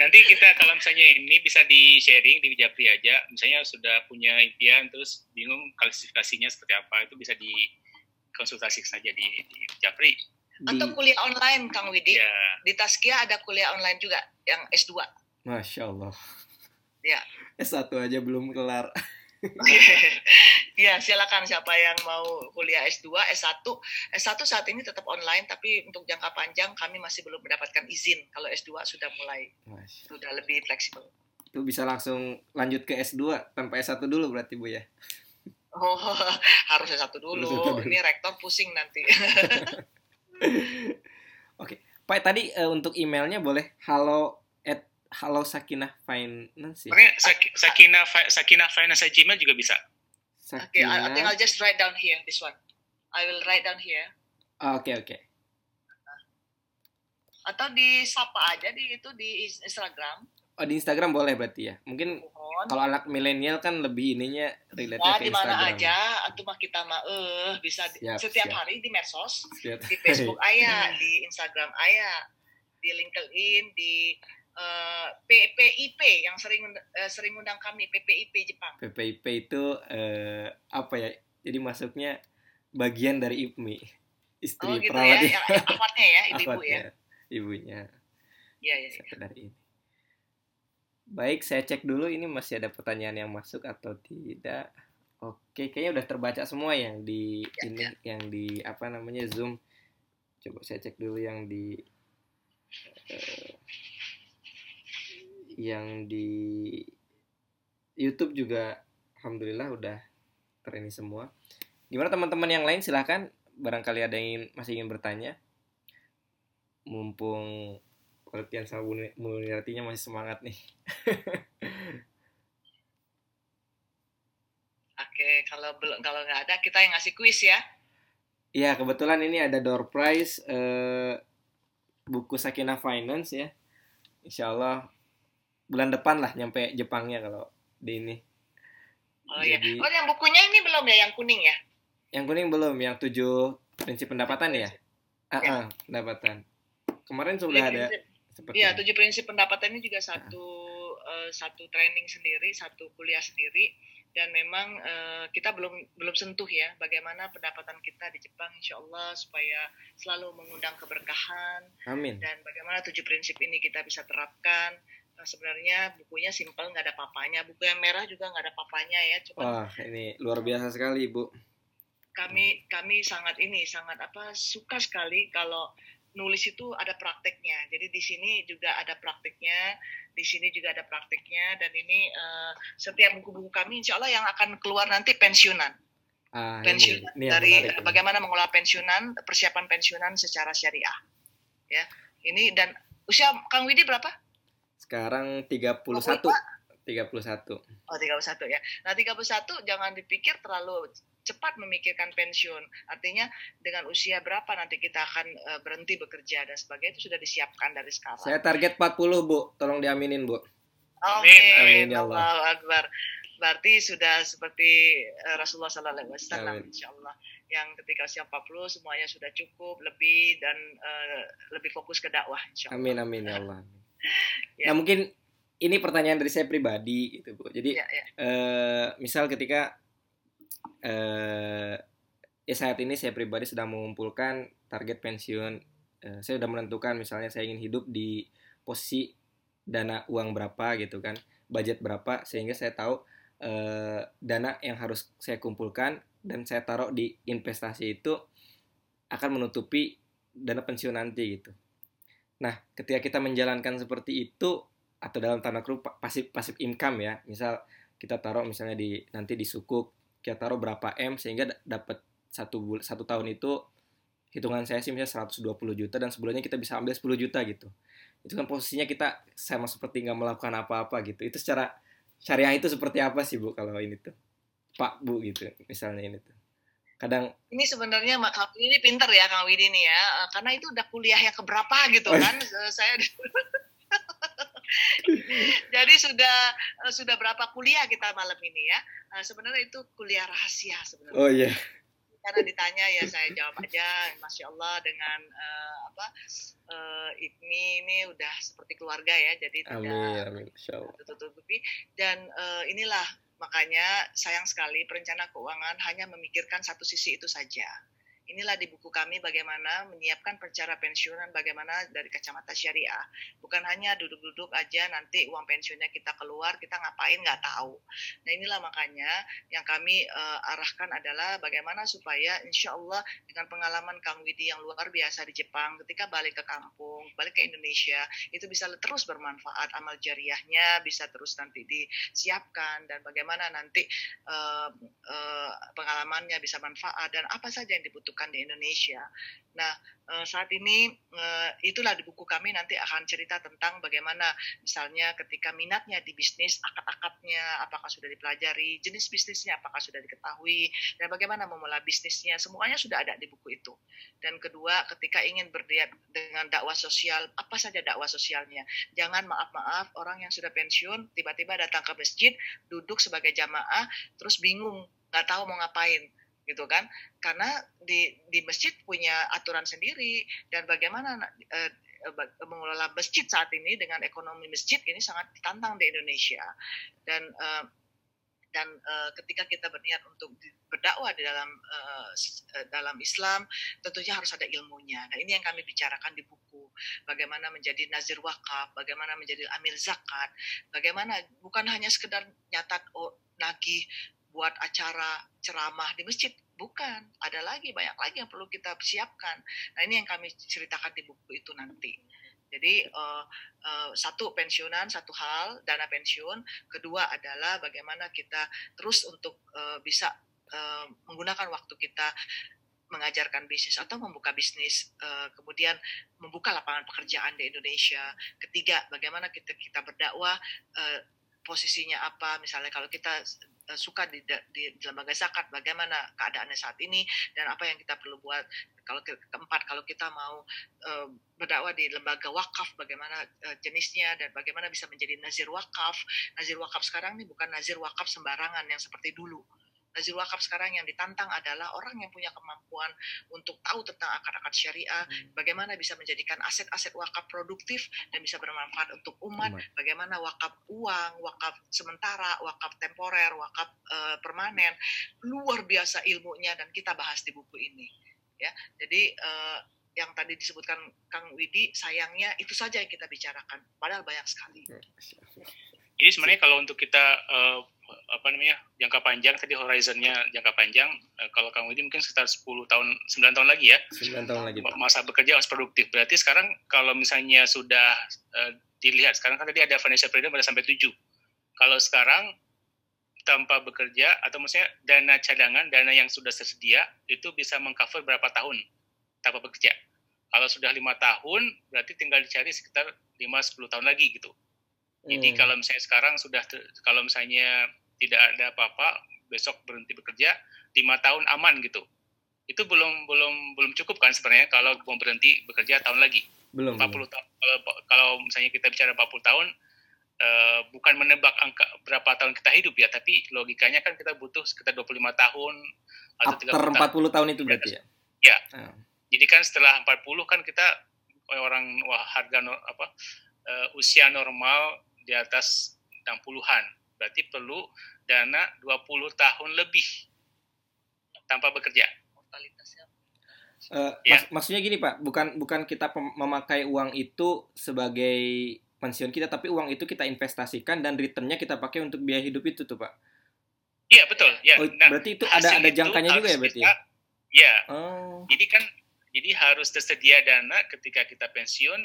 Nanti kita kalau misalnya ini bisa di sharing di Japri aja, misalnya sudah punya impian terus bingung klasifikasinya seperti apa, itu bisa di konsultasi saja di, di Japri. Atau kuliah online Kang Widi Ya, di Taskia ada kuliah online juga yang S2 Masya Allah. Ya. S1 aja belum kelar. [LAUGHS] [LAUGHS] Iya, silakan siapa yang mau kuliah S2, S1. S1 saat ini tetap online, tapi untuk jangka panjang kami masih belum mendapatkan izin. Kalau S2 sudah mulai, Masya. sudah lebih fleksibel. Itu bisa langsung lanjut ke S2 tanpa S1 dulu berarti Bu ya. [LAUGHS] Oh, harus S1 dulu. Harus S1 dulu. Ini rektor pusing nanti. [LAUGHS] Pak tadi eh, untuk emailnya boleh halo halo sakinah finance ya? Makanya Sak- Sakina Fi- Sakina Finance at Gmail juga bisa. Oke, I, I think Sakinah. I'll just write down here this one. I will write down here. Ah, Oke oke. Atau di sapa aja di itu di Instagram. Oh di Instagram boleh berarti ya. Mungkin Mohon. kalau anak milenial kan lebih ininya relate Ya, ke di mana Instagram. aja, atau mah kita mah eh bisa di- Siap, setiap siap. hari di medsos, Lihat. di Facebook [LAUGHS] ayah, di Instagram ayah, di LinkedIn, di eh, PPIP yang sering eh, sering undang kami PPIP Jepang. PPIP itu eh, apa ya? Jadi masuknya bagian dari IPMI. Istri Oh gitu perawat ya, yang, yang akhwatnya ya, ibu-ibu ya. Akhwatnya, Ibunya. Iya, iya. Satu dari ini. Baik, saya cek dulu ini masih ada pertanyaan yang masuk atau tidak. Oke, kayaknya udah terbaca semua yang di Ya, ini yang di apa namanya Zoom. Coba saya cek dulu yang di eh, yang di YouTube juga alhamdulillah udah terini semua. Gimana teman-teman yang lain silahkan barangkali ada yang ingin- masih ingin bertanya. Mumpung Pelatihan sama Muniratinya masih semangat nih. [LAUGHS] Oke, kalau belum kalau nggak ada kita yang ngasih kuis ya. Iya, kebetulan ini ada door prize eh, buku Sakina Finance ya. Insya Allah bulan depan lah nyampe Jepangnya kalau di ini. Oh iya. Oh yang bukunya ini belum ya yang kuning ya? Yang kuning belum, yang tujuh prinsip pendapatan ya? Ah, Ya. ah, pendapatan. Kemarin sudah ada Prinsip- seperti Iya, tujuh prinsip pendapatan ini juga satu eh, satu training sendiri, satu kuliah sendiri dan memang eh, kita belum belum sentuh ya bagaimana pendapatan kita di Jepang insya Allah supaya selalu mengundang keberkahan Amin. dan bagaimana tujuh prinsip ini kita bisa terapkan. Nah, sebenarnya bukunya simpel nggak ada papanya, buku yang merah juga nggak ada papanya ya, cuma Wah, ini luar biasa sekali, Bu. kami kami sangat ini sangat apa suka sekali kalau nulis itu ada prakteknya. Jadi di sini juga ada prakteknya, di sini juga ada prakteknya dan ini eh, setiap buku-buku kami insya Allah yang akan keluar nanti pensiunan. Ah, ini, Pensiunan ini dari menarik ini. bagaimana mengelola pensiunan, persiapan pensiunan secara syariah. Ya. Ini dan usia Kang Widi berapa? Sekarang 31. 31. Oh, 31 ya. Nah, 31 jangan dipikir terlalu cepat memikirkan pensiun. Artinya dengan usia berapa nanti kita akan eh, berhenti bekerja dan sebagainya itu sudah disiapkan dari sekarang. Saya target 40, Bu. Tolong diaminin, Bu. Amin. Amin, ya Allah. Allahu Akbar. Berarti sudah seperti eh, Rasulullah Sallallahu Alaihi Wasallam, Amin. insya Allah. Yang ketika usia 40 semuanya sudah cukup, lebih dan eh, lebih fokus ke dakwah, insya Allah. Amin amin ya Allah. Ya. Nah mungkin ini pertanyaan dari saya pribadi gitu bu. Jadi Ya, ya. eh, misal ketika eh, ya saat ini saya pribadi sedang mengumpulkan target pensiun, eh, saya sudah menentukan misalnya saya ingin hidup di posisi dana uang berapa gitu kan, budget berapa sehingga saya tahu eh, dana yang harus saya kumpulkan dan saya taruh di investasi itu akan menutupi dana pensiun nanti gitu. Nah, ketika kita menjalankan seperti itu atau dalam tanda pa- pasif pasif income ya, misal kita taruh misalnya di nanti di sukuk kita taruh berapa m sehingga da- dapat satu bul satu tahun itu hitungan saya sih misalnya 120 juta dan sebulannya kita bisa ambil 10 juta gitu. Itu kan posisinya kita sama seperti nggak melakukan apa-apa gitu. Itu secara syariah itu seperti apa sih Bu kalau ini tuh? Pak Bu gitu misalnya ini tuh. Kadang Ini sebenarnya Mak Kang ini pinter ya Kang Widi nih ya, Eh, karena itu udah kuliah yang keberapa gitu kan? [LAUGHS] Eh, Saya [LAUGHS] jadi sudah eh, sudah berapa kuliah kita malam ini ya? Sebenarnya itu kuliah rahasia sebenarnya. oh iya. Karena ditanya ya saya jawab aja, masya Allah dengan eh, apa eh, ini ini udah seperti keluarga ya, jadi tidak Amin amin insyaallah. tutup-tutupi dan eh, inilah makanya sayang sekali perencana keuangan hanya memikirkan satu sisi itu saja inilah di buku kami bagaimana menyiapkan perencanaan pensiunan bagaimana dari kacamata syariah. Bukan hanya duduk-duduk aja nanti uang pensiunnya kita keluar, kita ngapain nggak tahu. Nah inilah makanya yang kami uh, arahkan adalah bagaimana supaya insya Allah dengan pengalaman Kang Widi yang luar biasa di Jepang ketika balik ke kampung, balik ke Indonesia, itu bisa terus bermanfaat amal jariahnya, bisa terus nanti disiapkan dan bagaimana nanti uh, uh, pengalamannya bisa manfaat dan apa saja yang dibutuhkan di Indonesia. Nah, eh, saat ini eh, itulah di buku kami nanti akan cerita tentang bagaimana misalnya ketika minatnya di bisnis, akad-akadnya apakah sudah dipelajari, jenis bisnisnya apakah sudah diketahui, dan bagaimana memulai bisnisnya, semuanya sudah ada di buku itu. Dan kedua, ketika ingin berdiat dengan dakwah sosial, apa saja dakwah sosialnya. Jangan maaf-maaf orang yang sudah pensiun tiba-tiba datang ke masjid, duduk sebagai jamaah, terus bingung, nggak tahu mau ngapain gitu kan. Karena di di masjid punya aturan sendiri dan bagaimana uh, mengelola masjid saat ini dengan ekonomi masjid ini sangat ditantang di Indonesia. Dan uh, dan uh, ketika kita berniat untuk berdakwah di dalam uh, dalam Islam tentunya harus ada ilmunya. Nah ini yang kami bicarakan di buku. Bagaimana menjadi nazir wakaf, bagaimana menjadi amil zakat, bagaimana bukan hanya sekedar nyatat oh, nagih buat acara ceramah di masjid? Bukan. Ada lagi banyak lagi yang perlu kita siapkan. Nah ini yang kami ceritakan di buku itu nanti. Jadi uh, uh, satu pensiunan satu hal dana pensiun. Kedua adalah bagaimana kita terus untuk uh, bisa uh, menggunakan waktu kita mengajarkan bisnis atau membuka bisnis, kemudian membuka lapangan pekerjaan di Indonesia. Ketiga, bagaimana kita kita berdakwah, posisinya apa, misalnya kalau kita suka di, di, di lembaga zakat bagaimana keadaannya saat ini dan apa yang kita perlu buat? Kalau ke, keempat kalau kita mau uh, berdakwah di lembaga wakaf bagaimana uh, jenisnya dan bagaimana bisa menjadi nazir wakaf. Nazir wakaf sekarang ini bukan nazir wakaf sembarangan yang seperti dulu Nazir Wakaf sekarang yang ditantang adalah orang yang punya kemampuan untuk tahu tentang akar-akar syariah, hmm. bagaimana bisa menjadikan aset-aset wakaf produktif dan bisa bermanfaat untuk umat, umat. bagaimana wakaf uang, wakaf sementara, wakaf temporer, wakaf uh, permanen, luar biasa ilmunya dan kita bahas di buku ini. Ya, jadi uh, yang tadi disebutkan Kang Widi, sayangnya itu saja yang kita bicarakan, padahal banyak sekali. Jadi sebenarnya kalau untuk kita uh, apa namanya jangka panjang tadi horizonnya jangka panjang uh, kalau kamu ini mungkin sekitar 10 tahun 9 tahun lagi ya. 9 tahun lagi masa bekerja harus produktif. Berarti sekarang kalau misalnya sudah uh, dilihat sekarang kan tadi ada financial freedom ada sampai 7 kalau sekarang tanpa bekerja atau maksudnya dana cadangan dana yang sudah tersedia itu bisa mengcover berapa tahun tanpa bekerja. Kalau sudah lima tahun berarti tinggal dicari sekitar 5-10 tahun lagi gitu jadi hmm. kalau misalnya sekarang sudah kalau misalnya tidak ada apa-apa, besok berhenti bekerja, lima tahun aman gitu. Itu belum belum belum cukup kan sebenarnya kalau mau berhenti bekerja tahun lagi. Belum. 40 tahun kalau, kalau misalnya kita bicara 40 tahun uh, bukan menebak angka berapa tahun kita hidup ya, tapi logikanya kan kita butuh sekitar 25 tahun atau After 30 tahun. 40 tahun itu berarti ya. Ya. Hmm. Jadi kan setelah 40 kan kita orang wah harga apa uh, usia normal di atas 60-an. Berarti perlu dana 20 tahun lebih tanpa bekerja. Uh, ya. mak maksudnya gini Pak, bukan bukan kita memakai uang itu sebagai pensiun kita, tapi uang itu kita investasikan dan returnnya kita pakai untuk biaya hidup itu tuh Pak. Iya betul. Ya. Oh, nah, berarti itu ada ada jangkanya juga ya berarti. Ya? Iya. Oh. Jadi kan jadi harus tersedia dana ketika kita pensiun,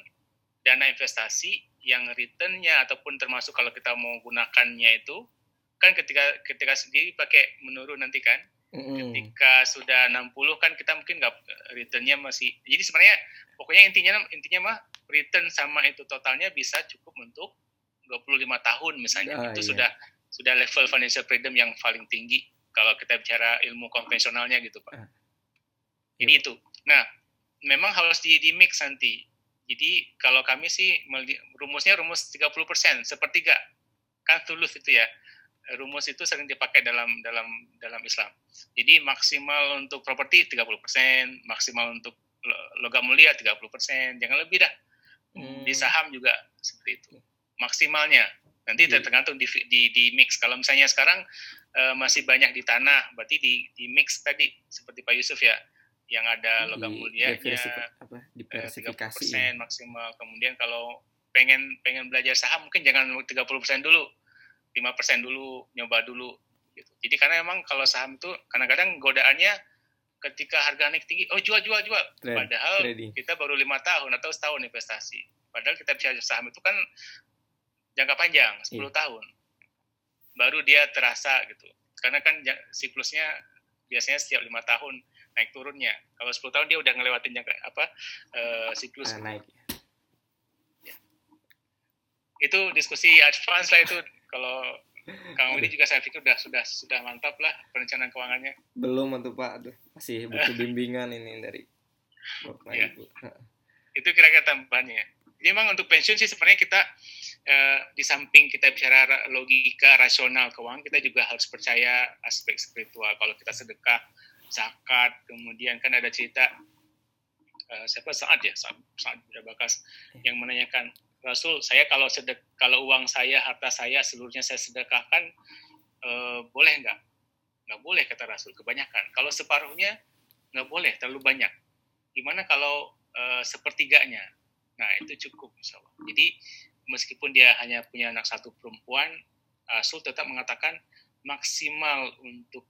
dana investasi yang returnnya ataupun termasuk kalau kita mau gunakannya itu kan ketika ketika sendiri pakai menurun nanti kan mm. ketika sudah 60 kan kita mungkin nggak returnnya masih jadi sebenarnya pokoknya intinya intinya mah return sama itu totalnya bisa cukup untuk 25 tahun misalnya ah, itu iya. sudah sudah level financial freedom yang paling tinggi kalau kita bicara ilmu konvensionalnya gitu pak ah. jadi itu nah memang harus di, di mix nanti jadi kalau kami sih rumusnya rumus 30%, sepertiga. Kan tulus itu ya. Rumus itu sering dipakai dalam dalam dalam Islam. Jadi maksimal untuk properti 30%, maksimal untuk logam mulia 30%, jangan lebih dah. Hmm. Di saham juga seperti itu. Maksimalnya. Nanti yeah. tergantung di, di, di mix. Kalau misalnya sekarang uh, masih banyak di tanah, berarti di, di mix tadi seperti Pak Yusuf ya yang ada logam Di- mulianya eh, diversifikasi 30% maksimal. Kemudian kalau pengen pengen belajar saham mungkin jangan 30% dulu. 5% dulu, nyoba dulu gitu. Jadi karena emang kalau saham itu kadang-kadang godaannya ketika harga naik tinggi, oh jual jual jual. Trade, Padahal trading. kita baru lima tahun atau setahun investasi. Padahal kita bisa saham itu kan jangka panjang, 10 Iya. tahun. Baru dia terasa gitu. Karena kan siklusnya biasanya setiap lima tahun naik turunnya. Kalau 10 tahun dia udah ngelewatin jangka apa eh, siklus. Nah, naik. Itu diskusi advance lah itu. Kalau Kang Willy juga saya pikir udah sudah sudah mantap lah perencanaan keuangannya. Belum tuh Pak, aduh masih butuh [LAUGHS] bimbingan ini dari Bapak. Ibu. itu kira-kira tambahannya. Jadi memang untuk pensiun sih sebenarnya kita eh, di samping kita bicara ra- logika rasional keuangan, kita juga harus percaya aspek spiritual. Kalau kita sedekah, zakat, kemudian kan ada cerita eh, siapa Saad ya, Saad bin Bakas yang menanyakan Rasul, saya kalau sedek kalau uang saya, harta saya seluruhnya saya sedekahkan, eh, boleh nggak? Nggak boleh kata Rasul, kebanyakan. Kalau separuhnya nggak boleh, terlalu banyak. Gimana kalau eh, sepertiganya? Nah, itu cukup insya Allah. Jadi, meskipun dia hanya punya anak satu perempuan, Rasul tetap mengatakan maksimal untuk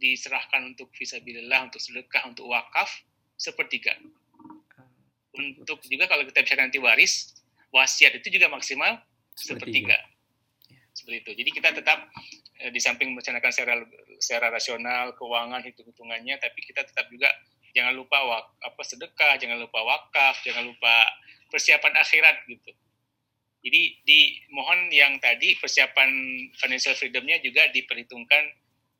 diserahkan untuk visabilillah, untuk sedekah, untuk wakaf, sepertiga. Untuk juga kalau kita bicara nanti waris, wasiat itu juga maksimal sepertiga. Seperti itu. Jadi kita tetap eh, di samping merencanakan secara secara rasional, keuangan, hitung-hitungannya, tapi kita tetap juga jangan lupa wak, apa sedekah, jangan lupa wakaf, jangan lupa persiapan akhirat gitu. Jadi di mohon yang tadi persiapan financial freedomnya juga diperhitungkan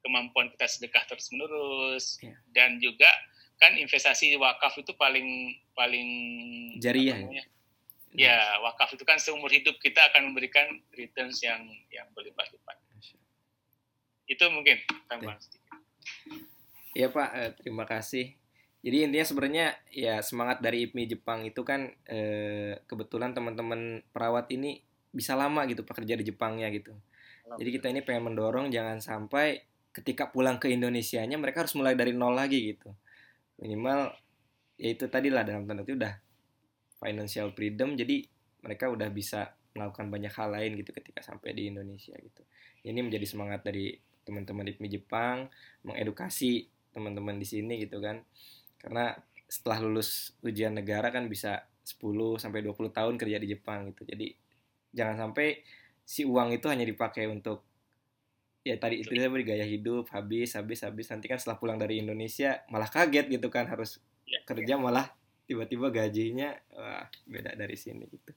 kemampuan kita sedekah terus menerus Iya. dan juga kan investasi wakaf itu paling paling Jariah ya? Ya, wakaf itu kan seumur hidup kita akan memberikan returns yang yang berlipat-lipat. Itu mungkin tambahan sedikit. Iya Pak, eh, terima kasih. Jadi intinya sebenarnya ya semangat dari IPMI Jepang itu kan eh, kebetulan teman-teman perawat ini bisa lama gitu pekerja di Jepangnya gitu. Jadi kita ini pengen mendorong jangan sampai ketika pulang ke Indonesianya mereka harus mulai dari nol lagi gitu. Minimal ya itu tadi lah dalam tanda kutip udah financial freedom jadi mereka udah bisa melakukan banyak hal lain gitu ketika sampai di Indonesia gitu. Ini menjadi semangat dari teman-teman IPMI Jepang mengedukasi teman-teman di sini gitu kan. Karena setelah lulus ujian negara kan bisa 10 sampai 20 tahun kerja di Jepang gitu. Jadi jangan sampai si uang itu hanya dipakai untuk ya tadi itu tadi gaya hidup habis habis habis. Nanti kan setelah pulang dari Indonesia malah kaget gitu kan harus Ya, kerja malah tiba-tiba gajinya wah beda dari sini gitu